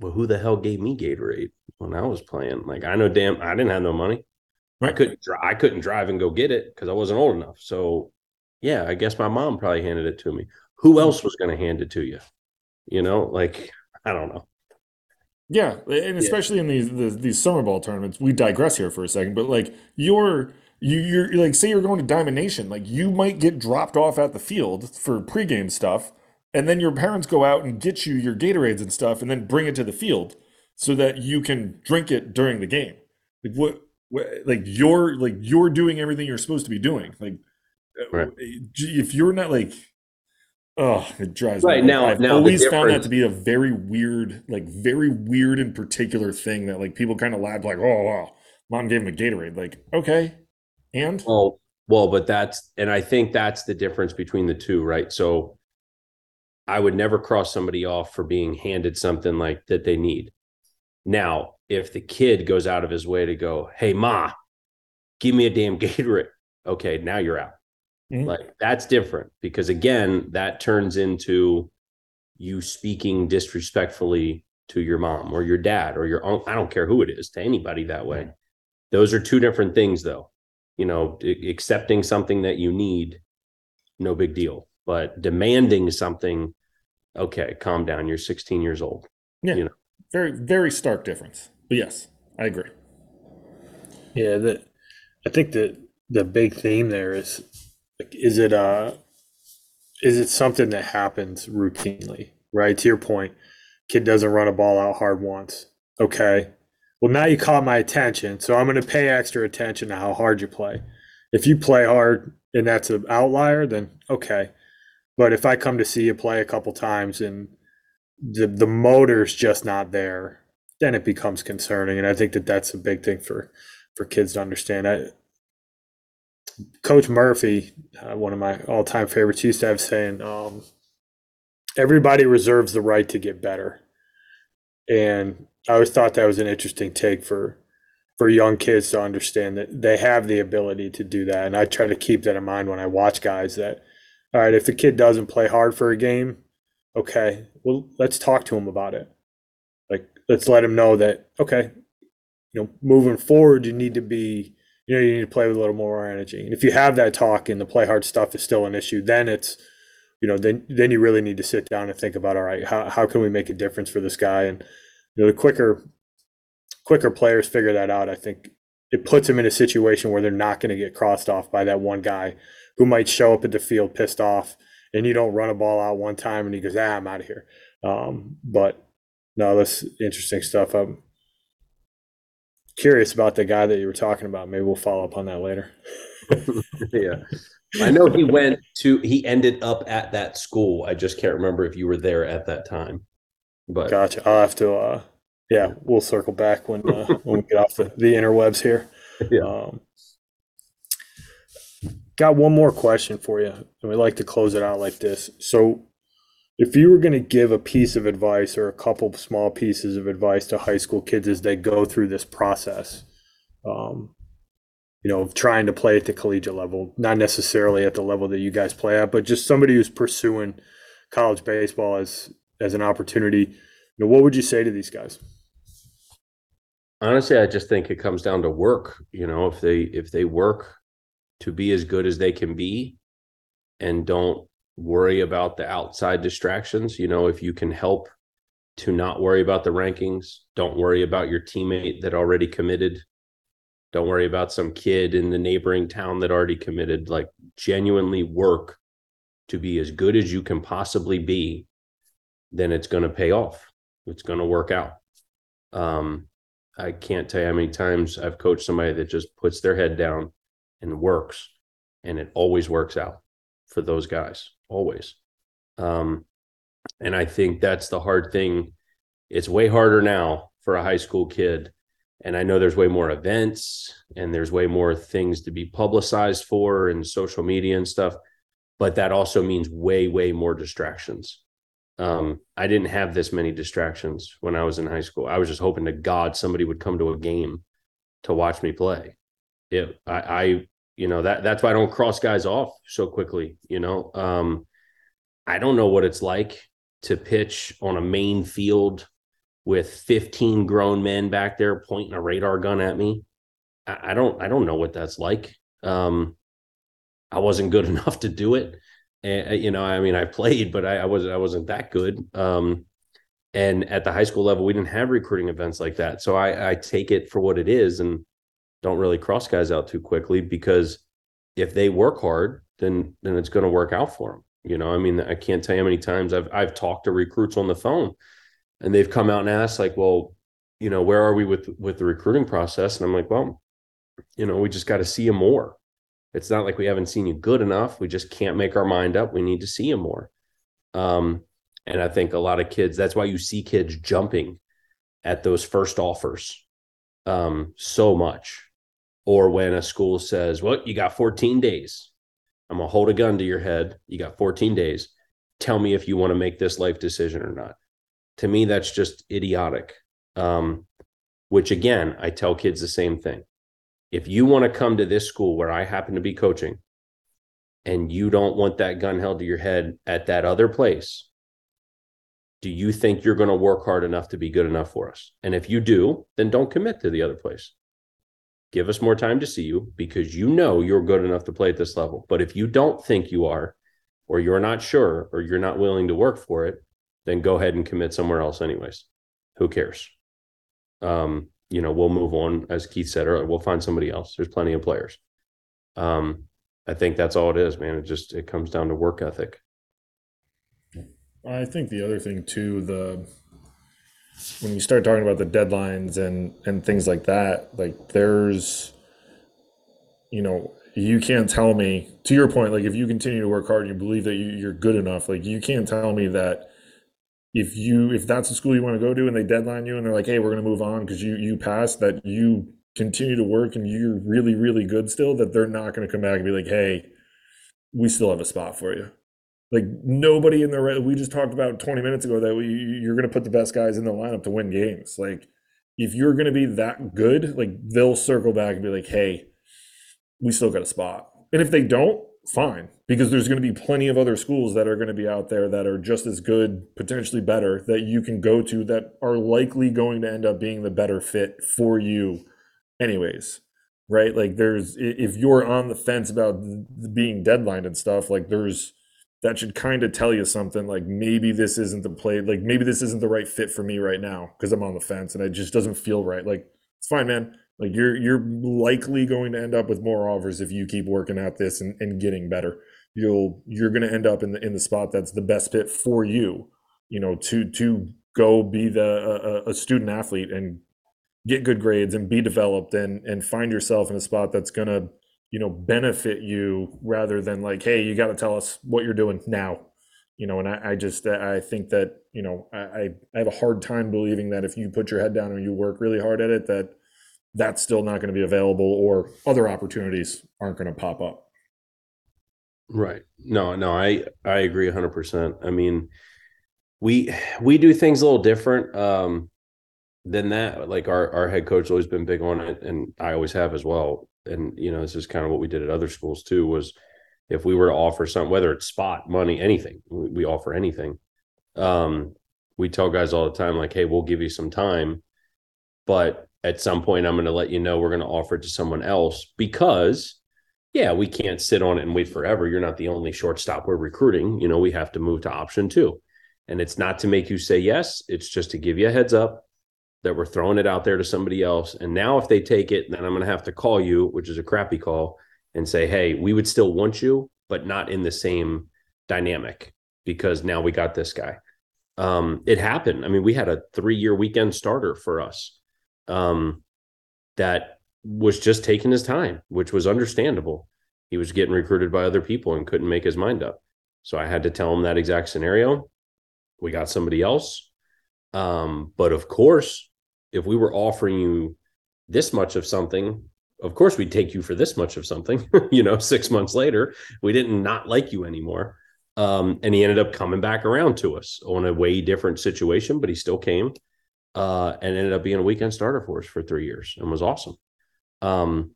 well, who the hell gave me Gatorade when I was playing? Like, I know damn, I didn't have no money. I couldn't, drive. I couldn't drive and go get it because I wasn't old enough. So, yeah, I guess my mom probably handed it to me. Who hmm. else was going to hand it to you? You know, like I don't know. Yeah, and especially yeah. in these, these these summer ball tournaments, we digress here for a second, but like you're you you're like say you're going to Diamond Nation, like you might get dropped off at the field for pregame stuff and then your parents go out and get you your Gatorades and stuff, and then bring it to the field so that you can drink it during the game. Like what, what like you're like you're doing everything you're supposed to be doing. Like uh, right. if you're not like Oh, it drives right me. now. I've now always found that to be a very weird, like very weird and particular thing that like people kind of laugh like, oh wow, mom gave him a Gatorade. Like, okay, and well, well, but that's and I think that's the difference between the two, right? So I would never cross somebody off for being handed something like that they need. Now, if the kid goes out of his way to go, hey, Ma, give me a damn Gatorade. Okay, now you're out. Mm-hmm. Like that's different because again, that turns into you speaking disrespectfully to your mom or your dad or your uncle. I don't care who it is to anybody that way. Those are two different things, though. You know, accepting something that you need, no big deal. But demanding something okay calm down you're 16 years old. Yeah. You know? Very very stark difference. But yes i agree. Yeah that i think that the big theme there is is it uh is it something that happens routinely right? To your point kid doesn't run a ball out hard once. Okay well now you caught my attention so i'm going to pay extra attention to how hard you play if you play hard and that's an outlier then okay but if I come to see you play a couple times and the the motor's just not there, then it becomes concerning. And I think that that's a big thing for for kids to understand. I, Coach Murphy, uh, one of my all time favorites, used to have saying, um, "Everybody reserves the right to get better," and I always thought that was an interesting take for for young kids to understand that they have the ability to do that. And I try to keep that in mind when I watch guys that all right, if the kid doesn't play hard for a game, okay, well, let's talk to him about it. Like, let's let him know that, okay, you know, moving forward, you need to be, you know, you need to play with a little more energy. And if you have that talk and the play hard stuff is still an issue, then it's, you know, then then you really need to sit down and think about, all right, how how can we make a difference for this guy? And you know, the quicker quicker players figure that out, I think it puts them in a situation where they're not going to get crossed off by that one guy who might show up at the field pissed off and you don't run a ball out one time and he goes, ah, I'm out of here. Um, but no, that's interesting stuff. I'm curious about the guy that you were talking about. Maybe we'll follow up on that later. yeah. I know he went to he ended up at that school. I just can't remember if you were there at that time. But gotcha. I'll have to uh yeah, we'll circle back when uh, when we get off the, the interwebs here. Yeah. Um, got one more question for you, and we like to close it out like this. So, if you were going to give a piece of advice or a couple small pieces of advice to high school kids as they go through this process, um, you know, trying to play at the collegiate level, not necessarily at the level that you guys play at, but just somebody who's pursuing college baseball as as an opportunity, you know, what would you say to these guys? honestly i just think it comes down to work you know if they if they work to be as good as they can be and don't worry about the outside distractions you know if you can help to not worry about the rankings don't worry about your teammate that already committed don't worry about some kid in the neighboring town that already committed like genuinely work to be as good as you can possibly be then it's going to pay off it's going to work out um I can't tell you how many times I've coached somebody that just puts their head down and works, and it always works out for those guys, always. Um, and I think that's the hard thing. It's way harder now for a high school kid. And I know there's way more events and there's way more things to be publicized for and social media and stuff. But that also means way, way more distractions um, I didn't have this many distractions when I was in high school. I was just hoping to God somebody would come to a game to watch me play. It, I, I, you know, that that's why I don't cross guys off so quickly. You know, um, I don't know what it's like to pitch on a main field with 15 grown men back there pointing a radar gun at me. I, don't, I don't know what that's like. Um, I wasn't good enough to do it and you know, I mean, I played, but I, I wasn't I wasn't that good. Um, and at the high school level, we didn't have recruiting events like that. So I, I take it for what it is and don't really cross guys out too quickly because if they work hard, then then it's going to work out for them. You know, I mean, I can't tell you how many times I've I've talked to recruits on the phone, and they've come out and asked like, well, you know, where are we with with the recruiting process? And I'm like, well, you know, we just got to see you more. It's not like we haven't seen you good enough. We just can't make our mind up. We need to see you more. Um, and I think a lot of kids, that's why you see kids jumping at those first offers um, so much. Or when a school says, well, you got 14 days. I'm to hold a gun to your head. You got 14 days. Tell me if you want to make this life decision or not. To me, that's just idiotic. Um, which again, I tell kids the same thing if you want to come to this school where I happen to be coaching and you don't want that gun held to your head at that other place, do you think you're going to work hard enough to be good enough for us? And if you do, then don't commit to the other place. Give us more time to see you because you know you're good enough to play at this level. But if you don't think you are, or you're not sure, or you're not willing to work for it, then go ahead and commit somewhere else, anyways. Who cares? Um, you know, we'll move on. As Keith said earlier, we'll find somebody else. There's plenty of players. Um, I think that's all it is, man. It just it comes down to work ethic. I think the other thing too, the when you start talking about the deadlines and and things like that, like there's you know, you can't tell me to your point, like if you continue to work hard and you believe that you, you're good enough, like you can't tell me that if you if that's the school you want to go to and they deadline you and they're like hey we're going to move on because you you passed that you continue to work and you're really really good still that they're not going to come back and be like hey we still have a spot for you. Like nobody in the we just talked about 20 minutes ago that we, you're going to put the best guys in the lineup to win games. Like if you're going to be that good like they'll circle back and be like hey we still got a spot. And if they don't fine because there's going to be plenty of other schools that are going to be out there that are just as good potentially better that you can go to that are likely going to end up being the better fit for you anyways right? Like there's if you're on the fence about being deadline and stuff like there's that should kind of tell you something like maybe this isn't the play like maybe this isn't the right fit for me right now because i'm on the fence and it just doesn't feel right like it's fine man like you're you're likely going to end up with more offers if you keep working at this and, and getting better. You'll you're going to end up in the in the spot that's the best fit for you. You know, to to go be the a, a student athlete and get good grades and be developed and and find yourself in a spot that's going to you know benefit you rather than like hey you got to tell us what you're doing now you know and I, I just i think that you know I, I have a hard time believing that if you put your head down and you work really hard at it that that's still not going to be available or other opportunities aren't going to pop up. Right. No, no, I I agree 100%. I mean, we we do things a little different um than that. Like our our head coach always been big on it and I always have as well. And you know, this is kind of what we did at other schools too was if we were to offer something whether it's spot, money, anything, we, we offer anything. Um we tell guys all the time like, "Hey, we'll give you some time, but at some point I'm going to let you know we're going to offer it to someone else because yeah, we can't sit on it and wait forever. You're not the only shortstop we're recruiting. You know, we have to move to option two. And it's not to make you say yes, it's just to give you a heads up that we're throwing it out there to somebody else. And now if they take it, then I'm going to have to call you, which is a crappy call, and say, "Hey, we would still want you, but not in the same dynamic because now we got this guy." Um, it happened. I mean, we had a 3-year weekend starter for us um, that was just taking his time, which was understandable. He was getting recruited by other people and couldn't make his mind up. So I had to tell him that exact scenario. We got somebody else. Um, but of course, if we were offering you this much of something, of course we'd take you for this much of something. you know, six months later, we didn't not like you anymore. Um, and he ended up coming back around to us on a way different situation, but he still came uh, and ended up being a weekend starter for us for three years and was awesome. Um,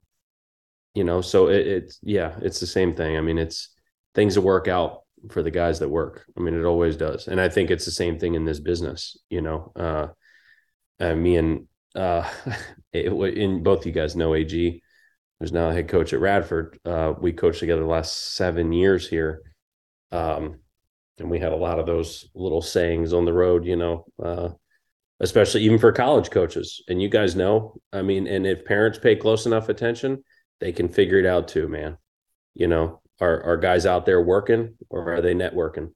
you know, so it, it's yeah, it's the same thing. I mean, it's things that work out for the guys that work. I mean, it always does, and I think it's the same thing in this business. You know, uh, uh me and uh, it, in both you guys know AG, who's now a head coach at Radford. Uh, we coached together the last seven years here. Um, and we had a lot of those little sayings on the road, you know, uh, especially even for college coaches. And you guys know, I mean, and if parents pay close enough attention, they can figure it out too, man. You know, are are guys out there working or are they networking?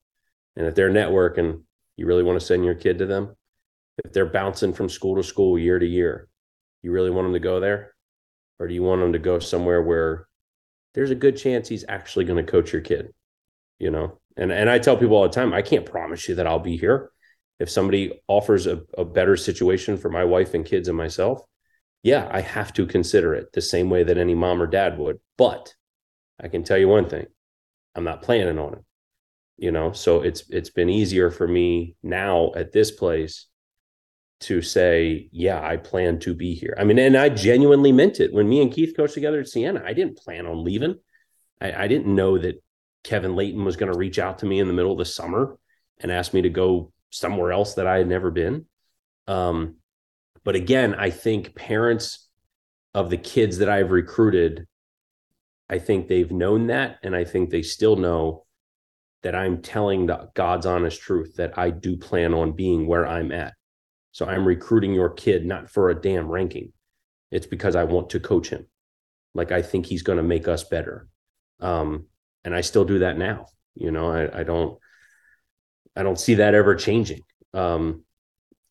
And if they're networking, you really want to send your kid to them. If they're bouncing from school to school year to year, you really want them to go there? Or do you want them to go somewhere where there's a good chance he's actually going to coach your kid? You know, and and I tell people all the time, I can't promise you that I'll be here if somebody offers a, a better situation for my wife and kids and myself, yeah, I have to consider it the same way that any mom or dad would. But I can tell you one thing I'm not planning on it. You know, so it's it's been easier for me now at this place to say, yeah, I plan to be here. I mean, and I genuinely meant it. When me and Keith coached together at Siena, I didn't plan on leaving. I, I didn't know that Kevin Leighton was going to reach out to me in the middle of the summer and ask me to go somewhere else that I had never been. Um, but again, I think parents of the kids that I've recruited, I think they've known that. And I think they still know that I'm telling the God's honest truth that I do plan on being where I'm at. So I'm recruiting your kid not for a damn ranking. It's because I want to coach him. Like I think he's going to make us better. Um, and I still do that now. You know, I, I don't I don't see that ever changing. Um,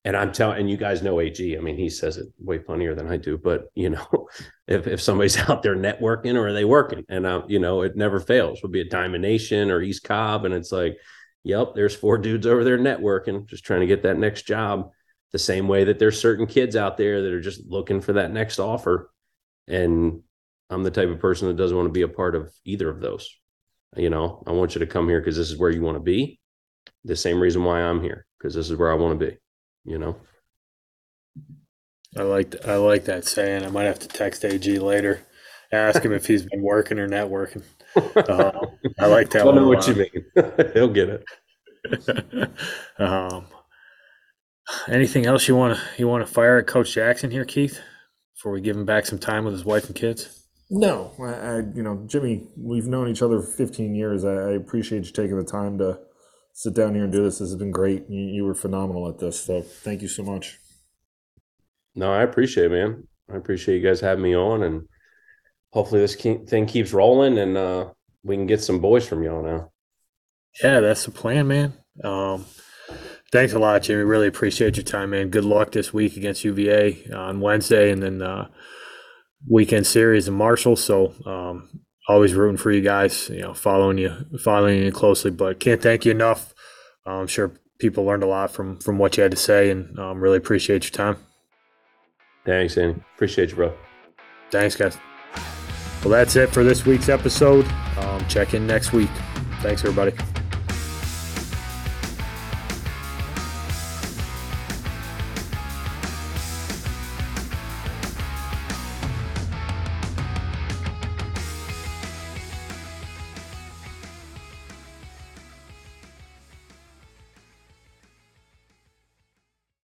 and I'm telling, and you guys know AG. I mean, he says it way funnier than I do. But you know, if if somebody's out there networking, or are they working? And uh, you know, it never fails. Would be a Diamond Nation or East Cobb, and it's like, yep, there's four dudes over there networking, just trying to get that next job. The same way that there's certain kids out there that are just looking for that next offer, and I'm the type of person that doesn't want to be a part of either of those. You know, I want you to come here because this is where you want to be the same reason why I'm here because this is where I want to be. You know. I like I like that saying. I might have to text AG later, ask him if he's been working or not working. Uh, I like that I one. know what you mean. He'll get it. um, anything else you want to you want to fire at Coach Jackson here, Keith, before we give him back some time with his wife and kids? No, I, I you know, Jimmy, we've known each other for 15 years. I, I appreciate you taking the time to sit down here and do this. This has been great. You, you were phenomenal at this. So thank you so much. No, I appreciate it, man. I appreciate you guys having me on, and hopefully this ke- thing keeps rolling, and uh, we can get some boys from y'all now. Yeah, that's the plan, man. Um, thanks a lot, Jimmy. Really appreciate your time, man. Good luck this week against UVA on Wednesday, and then uh, weekend series in Marshall. So um, always rooting for you guys. You know, following you, following you closely. But can't thank you enough. I'm sure people learned a lot from from what you had to say, and um, really appreciate your time. Thanks, Andy. Appreciate you, bro. Thanks, guys. Well, that's it for this week's episode. Um, check in next week. Thanks, everybody.